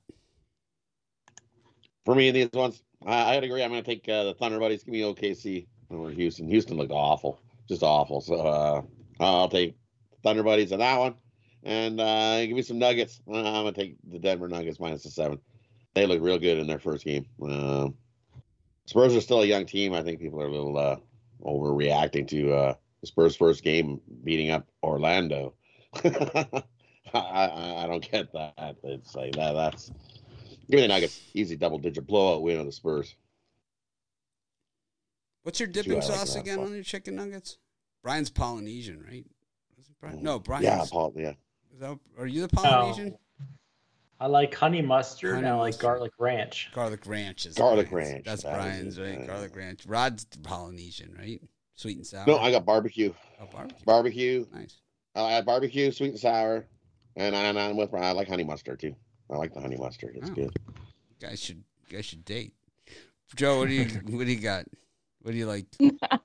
For me, these ones, I, I'd agree. I'm going to take uh, the Thunder Buddies. Give me OKC over Houston. Houston looked awful, just awful. So uh, I'll take Thunder Buddies on that one. And uh, give me some Nuggets. Uh, I'm going to take the Denver Nuggets minus the seven. They look real good in their first game. Uh, Spurs are still a young team. I think people are a little uh, overreacting to uh, the Spurs' first game beating up Orlando. I, I, I don't get that. It's like that. That's give me the Nuggets. Easy double digit blowout win on the Spurs. What's your dipping like sauce that again on your chicken nuggets? Brian's Polynesian, right? Brian? Mm. No, Brian. Yeah, Paul. Yeah. Is that, are you the Polynesian? Oh. I like honey mustard Honey and I like garlic ranch. Garlic ranch is Garlic Brian's. ranch, That's that is Brian's, it, right? yeah. Garlic ranch. Rod's Polynesian, right? Sweet and sour. No, I got barbecue. oh, barbecue. Barbecue. Nice. I had barbecue, sweet and sour, and, I, and I'm with. Brian. I like honey mustard too. I like the honey mustard. It's Oh. good. You guys should you guys should date. Joe, what do you what do you got? What do you like?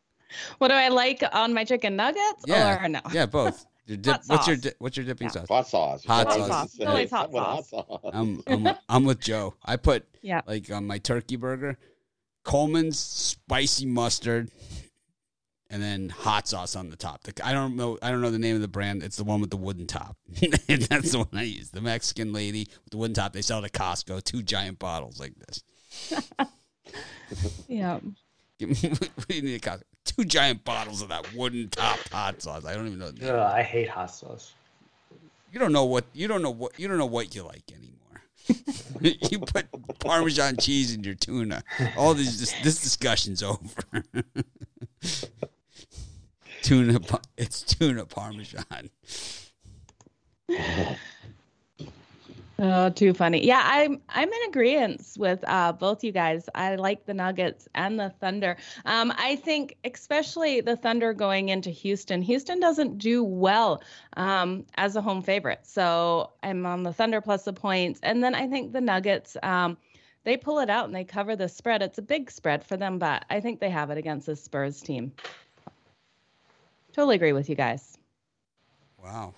What do I like on my chicken nuggets? Yeah. Or no? Yeah, both. Your dip, Hot what's your di- what's your dipping Yeah. sauce? Hot sauce. Hot That's what sauce. was gonna Always hot With sauce. sauce. I'm, I'm I'm with Joe. I put Yeah. like on my turkey burger, Colman's spicy mustard, and then hot sauce on the top. The, I don't know. I don't know the name of the brand. It's the one with the wooden top. That's the one I use. The Mexican lady with the wooden top. They sell it at Costco. Two giant bottles like this. Yeah. Give me, what need at Costco? Two giant bottles of that wooden top hot sauce. I don't even know. The name. Ugh, I hate hot sauce. You don't know what you don't know what you don't know what you like anymore. you put Parmesan cheese in your tuna. All these this, this discussion's over. Tuna, it's tuna Parmesan. Oh, too funny. Yeah, I'm I'm in agreement with uh, both you guys. I like the Nuggets and the Thunder. Um, I think especially the Thunder going into Houston. Houston doesn't do well um, as a home favorite, so I'm on the Thunder plus the points. And then I think the Nuggets. Um, they pull it out and they cover the spread. It's a big spread for them, but I think they have it against the Spurs team. Totally agree with you guys. Wow,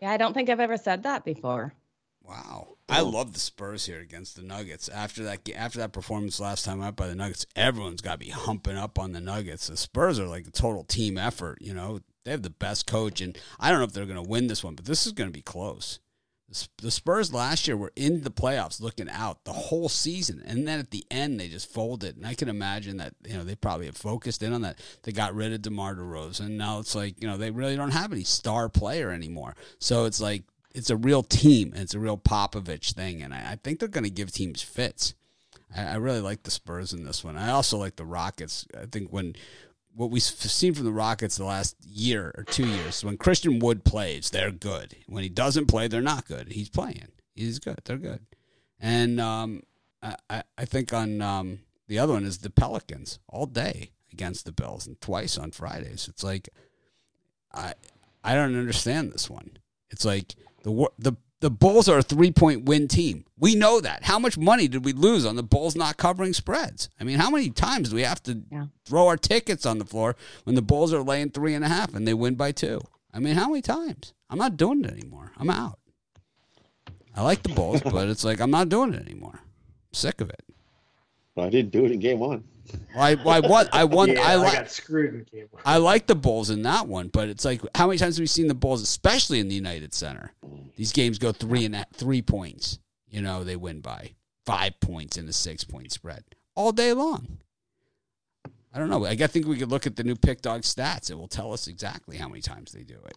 Yeah, I don't think I've ever said that before. wow. I love the Spurs here against the Nuggets. After that, after that performance last time out by the Nuggets, everyone's got to be humping up on the Nuggets. The Spurs are like a total team effort. You know, they have the best coach, and I don't know if they're going to win this one, but this is going to be close. The Spurs last year were in the playoffs looking out the whole season. And then at the end, they just folded. And I can imagine that, you know, they probably have focused in on that. They got rid of DeMar DeRozan. Now it's like, you know, they really don't have any star player anymore. So it's like, it's a real team. And it's a real Popovich thing. And I, I think they're going to give teams fits. I, I really like the Spurs in this one. I also like the Rockets. I think when what we've seen from the Rockets the last year or two years, when Christian Wood plays, they're good. When he doesn't play, they're not good. He's playing. He's good. They're good. And um, I, I think on um, the other one is the Pelicans all day against the Bills and twice on Fridays. It's like I I don't understand this one. It's like the the the Bulls are a three point win team. We know that. How much money did we lose on the Bulls not covering spreads? I mean, how many times do we have to Yeah. throw our tickets on the floor when the Bulls are laying three and a half and they win by two? I mean, how many times? I'm not doing it anymore. I'm out. I like the Bulls, but it's like I'm not doing it anymore. I'm sick of it. But I didn't do it in game one. I, I won. I won. yeah, I, I, got screwed in game one. I like the Bulls in that one, but it's like how many times have we seen the Bulls, especially in the United Center? These games go three and a, three points. You know, they win by five points in a six point spread all day long. I don't know. I think we could look at the new pick dog stats. It will tell us exactly how many times they do it.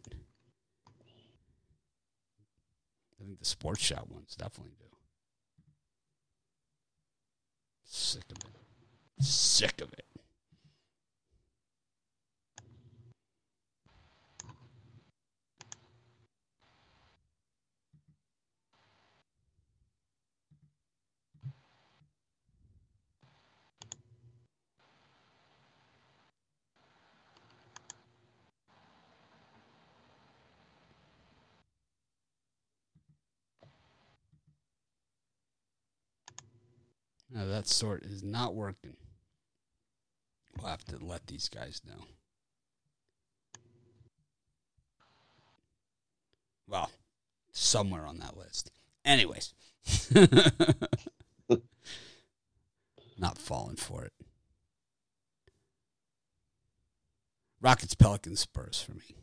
I think the sports shot ones definitely do. Sick of it. Sick of it. No, that sort is not working. We'll have to let these guys know. Well, somewhere on that list. Anyways, not falling for it. Rockets, Pelicans, Spurs for me.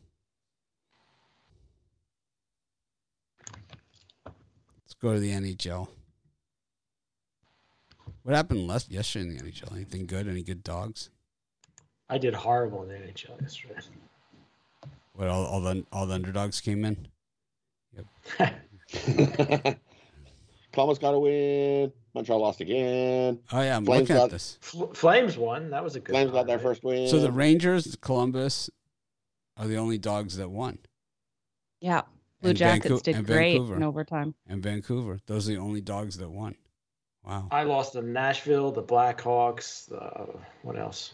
Let's go to the NHL. What happened last yesterday in the NHL? Anything good? Any good dogs? I did horrible in the NHL yesterday. What all, all the all the underdogs came in? Yep. Columbus got a win. Montreal lost again. Oh yeah, I'm Flames looking got- at this. Fl- Flames won. That was a good. Flames got their right? first win. So the Rangers, Columbus, are the only dogs that won, Yeah. Blue And Jackets Vancou- did and great Vancouver. in overtime. and Vancouver. Those are the only dogs that won. Wow. I lost to Nashville, the Blackhawks, the what else?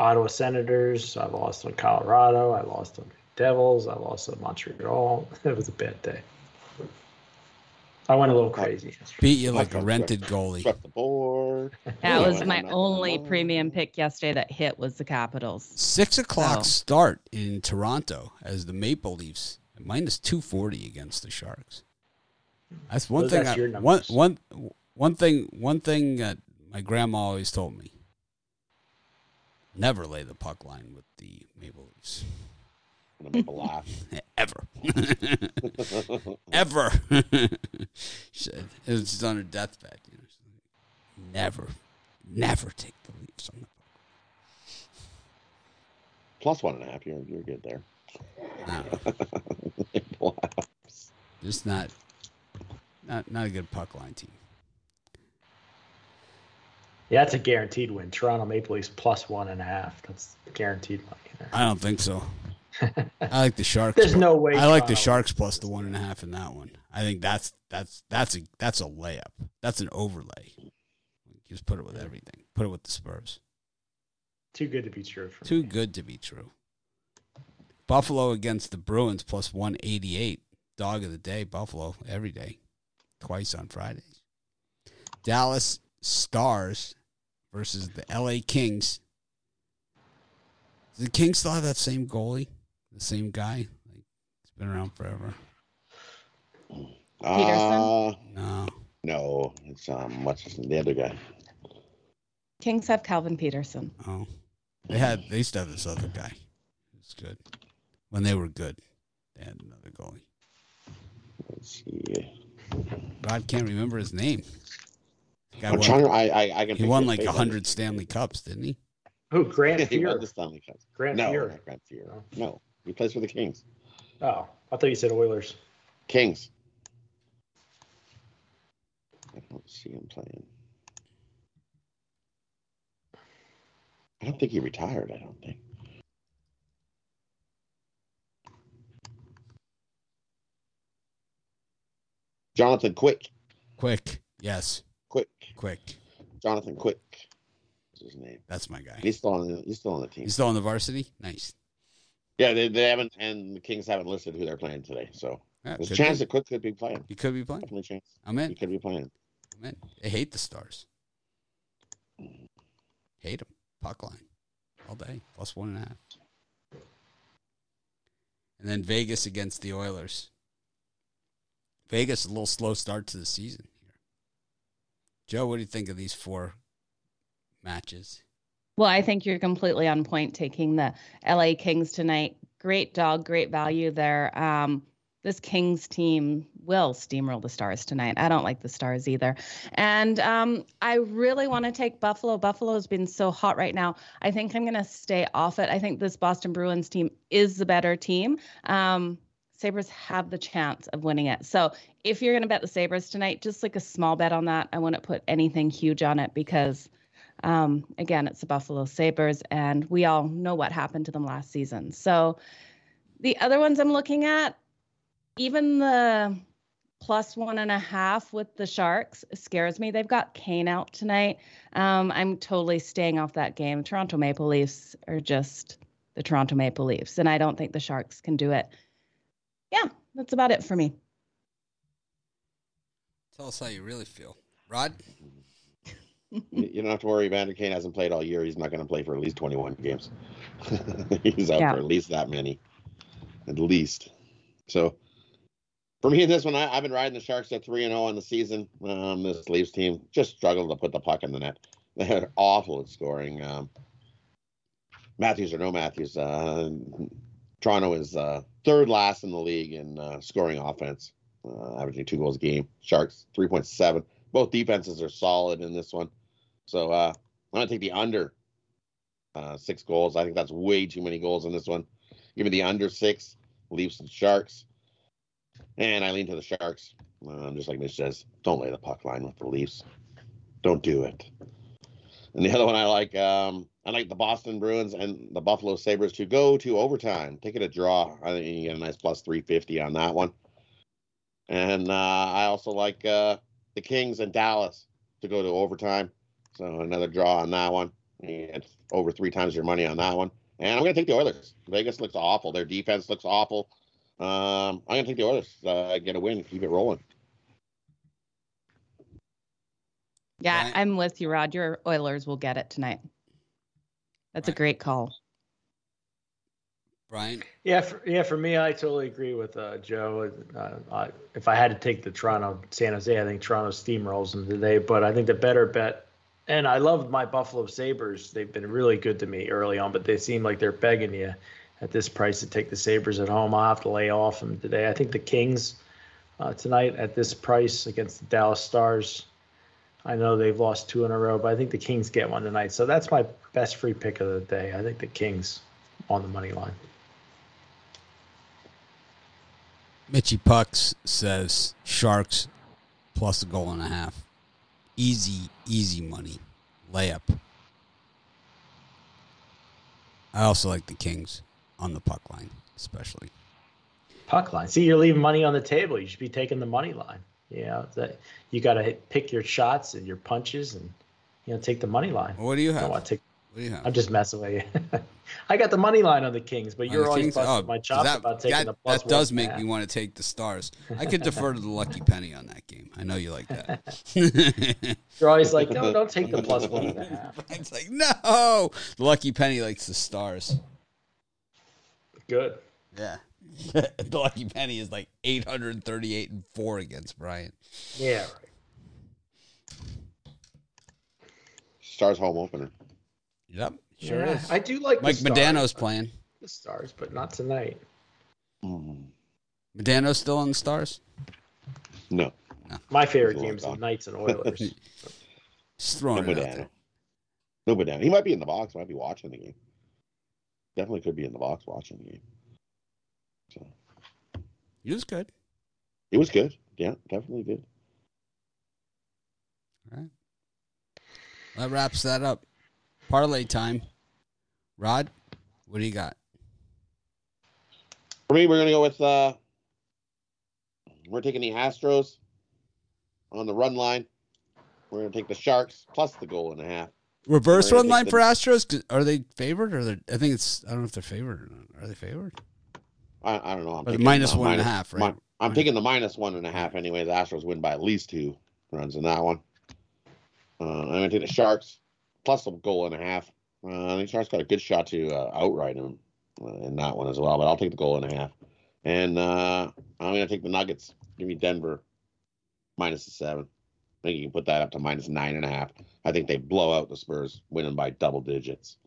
Ottawa Senators. I lost on Colorado. I lost on Devils. I lost on Montreal. It was a bad day. I went a little crazy. Beat you like a rented goalie. swept the board. That was my only premium pick yesterday that hit was the Capitals. Six o'clock Oh. start in Toronto as the Maple Leafs minus two forty against the Sharks. That's one Those- thing. that's I, your one numbers. one one thing. One thing that my grandma always told me: never lay the puck line with the Maple Leafs. Gonna make a laugh. Ever. Ever. she said, it was just on her deathbed. You know, never, never take the Leafs on the puck. Plus one and a half. You're you're good there. No, just not, not, not a good puck line team. Yeah, that's a guaranteed win. Toronto Maple Leafs plus one and a half. That's guaranteed money there. I don't think so. I like the Sharks. There's no way. I like the Sharks plus the one and a half in that one. I think that's that's that's a that's a layup. That's an overlay. Just put it with everything. Put it with the Spurs. Too good to be true for Too me. good to be true. Buffalo against the Bruins plus 188. Dog of the day, Buffalo every day. Twice on Fridays. Dallas Stars versus the LA Kings. Does the Kings still have that same goalie? The same guy? Like it's been around forever. Uh, No. no, it's um, what's the other guy? Kings have Calvin Petersen. Oh. They had they used to have this other guy. It's good. When they were good. They had another goalie. Let's see. Rod can't remember his name. The guy I'm won- trying to. I I, I can. He won like a hundred Stanley Cups, didn't he? Who? Grant he won the Stanley Cups. Grant no, Fuhr. not Grant Fuhr. Oh. No, he plays for the Kings. Oh, I thought you said Oilers. Kings. I don't see him playing. I don't think he retired. I don't think. Jonathan Quick. Quick, yes, Quick. quick. Jonathan Quick. Is his name. That's my guy. He's still on. The, he's still on the team. He's still on the varsity. Nice. Yeah, they, they haven't, and the Kings haven't listed who they're playing today. So Yeah, there's a chance be. that Quick could be playing. he could be playing. Definitely chance. I'm He in. could be playing. I'm in. They hate the Stars. Hate them. Puck line all day. Plus one and a half. And then Vegas against the Oilers. Vegas a little slow start to the season. Joe, what do you think of these four matches? Well, I think you're completely on point taking the LA Kings tonight. Great dog, great value there. Um, this Kings team will steamroll the Stars tonight. I don't like the Stars either. And um, I really want to take Buffalo. Buffalo has been so hot right now. I think I'm going to stay off it. I think this Boston Bruins team is the better team. Um, Sabres have the chance of winning it. So if you're going to bet the Sabres tonight, just like a small bet on that. I wouldn't put anything huge on it because um, again, it's the Buffalo Sabres, and we all know what happened to them last season. So the other ones I'm looking at, even the plus one and a half with the Sharks scares me. They've got Kane out tonight. Um, I'm totally staying off that game. Toronto Maple Leafs are just the Toronto Maple Leafs, and I don't think the Sharks can do it. Yeah, that's about it for me. Tell us how you really feel. Rod? you you don't have to worry. Vander Kane hasn't played all year. He's not going to play for at least 21 games. He's out Yeah. for at least that many, at least. So, For me in this one, I, have been riding the Sharks at 3 and 0 on the season. Um, this Leafs team just struggled to put the puck in the net. They're awful at scoring. Um, Matthews or no Matthews, uh, Toronto is uh, third last in the league in uh, scoring offense, uh, averaging two goals a game. Sharks 3.7. Both defenses are solid in this one. So uh, I'm going to take the under uh, six goals. I think that's way too many goals in this one. Give me the under six, Leafs and Sharks. And I lean to the Sharks. Um, just like Mitch says, don't lay the puck line with the Leafs. Don't do it. And the other one I like, um, I like the Boston Bruins and the Buffalo Sabres to go to overtime. Take it a draw. I think you get a nice plus 350 on that one. And uh, I also like uh, the Kings and Dallas to go to overtime. So another draw on that one. And over three times your money on that one. And I'm going to take the Oilers. Vegas looks awful. Their defense looks awful. Um, I'm going to take the Oilers. Uh, get a win. Keep it rolling. Yeah. I'm with you, Rod. Your Oilers will get it tonight. That's right. a great call. Brian? Yeah, for, yeah. For me, I totally agree with uh, Joe. Uh, I, if I had to take the Toronto San Jose, I think Toronto steamrolls them today. But I think the better bet, and I love my Buffalo Sabres. They've been really good to me early on, but they seem like they're begging you at this price to take the Sabres at home. I'll have to lay off them today. I think the Kings uh, tonight at this price against the Dallas Stars I know they've lost two in a row, but I think the Kings get one tonight. So that's my best free pick of the day. I think the Kings on the money line. Mitchy Pucks says Sharks plus a goal and a half. Easy, easy money. Layup. I also like the Kings on the puck line, especially. Puck line. See, you're leaving money on the table. You should be taking the money line. You know, that you got to pick your shots and your punches and you know take the money line. what do you have? I take, what do you have? I'm just messing with you. I got the money line on the Kings, but you're always busting oh, my chops that, about taking that, the plus That does make me want to take the Stars. I could defer to the lucky penny on that game. I know you like that. you're always like, no, don't take the plus one and a half. It's like, no, the lucky penny likes the Stars. Good. Yeah. the lucky penny is like 838 and 4 against Brian. Yeah, right. Stars home opener. Yep, sure yeah, is. I do like Mike Modano's playing. The Stars, but not tonight. Mm. Modano's still on the Stars? No. no. My favorite games are Knights and Oilers. Just throwing no it Modano. No Modano. He might be in the box. Might be watching the game. Definitely could be in the box watching the game. He was good. It was good. Yeah, definitely good. All right. That wraps that up. Parlay time. Rod, what do you got? For me, we're gonna go with uh we're taking the Astros on the run line. We're gonna take the Sharks plus the goal and a half. Reverse run line the, for Astros? Are they favored or they? I think it's I don't know if they're favored. Or not. Are they favored? I, I don't know. I'm picking, minus uh, one minus, and a half, right? My, I'm picking the minus one and a half. Anyways, the Astros win by at least two runs in that one. Uh, I'm going to take the Sharks plus a goal and a half. Uh, I think Sharks got a good shot to uh, outright them uh, in that one as well, but I'll take the goal and a half. And uh, I'm going to take the Nuggets. Give me Denver minus the seven. I think you can put that up to minus nine and a half. I think they blow out the Spurs, winning by double digits.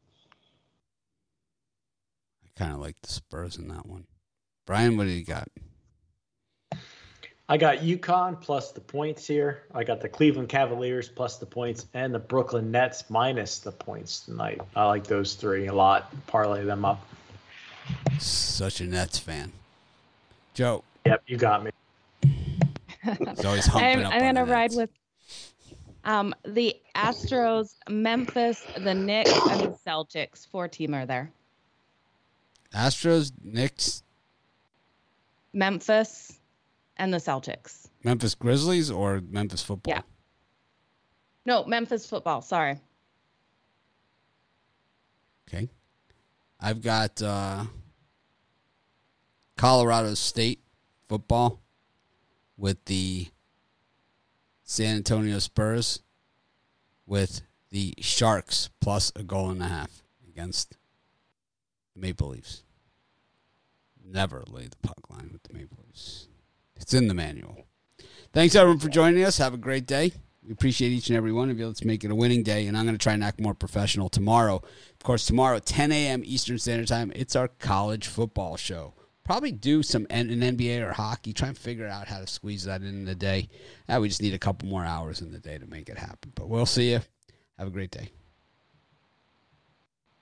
I kind of like the Spurs in that one. Brian, what do you got? I got UConn plus the points here. I got the Cleveland Cavaliers plus the points and the Brooklyn Nets minus the points tonight. I like those three a lot. Parlay them up. Such a Nets fan. Joe. Yep, you got me. He's always humping I'm, I'm going to ride with um, the Astros, Memphis, the Knicks, and the Celtics. Four teamer there. Astros, Knicks, Memphis and the Celtics. Memphis Grizzlies or Memphis football? Yeah. No, Memphis football. Sorry. Okay. I've got uh, Colorado State football with the San Antonio Spurs with the Sharks plus a goal and a half against the Maple Leafs. Never lay the puck line with the Maple Leafs. It's in the manual. Thanks everyone for joining us. Have a great day. We appreciate each and every one of you. Let's make it a winning day. And I'm going to try and act more professional tomorrow. Of course, tomorrow, 10 a.m. Eastern Standard Time, it's our college football show. Probably do some an NBA or hockey. Try and figure out how to squeeze that in the day. Uh, we just need a couple more hours in the day to make it happen. But we'll see you. Have a great day.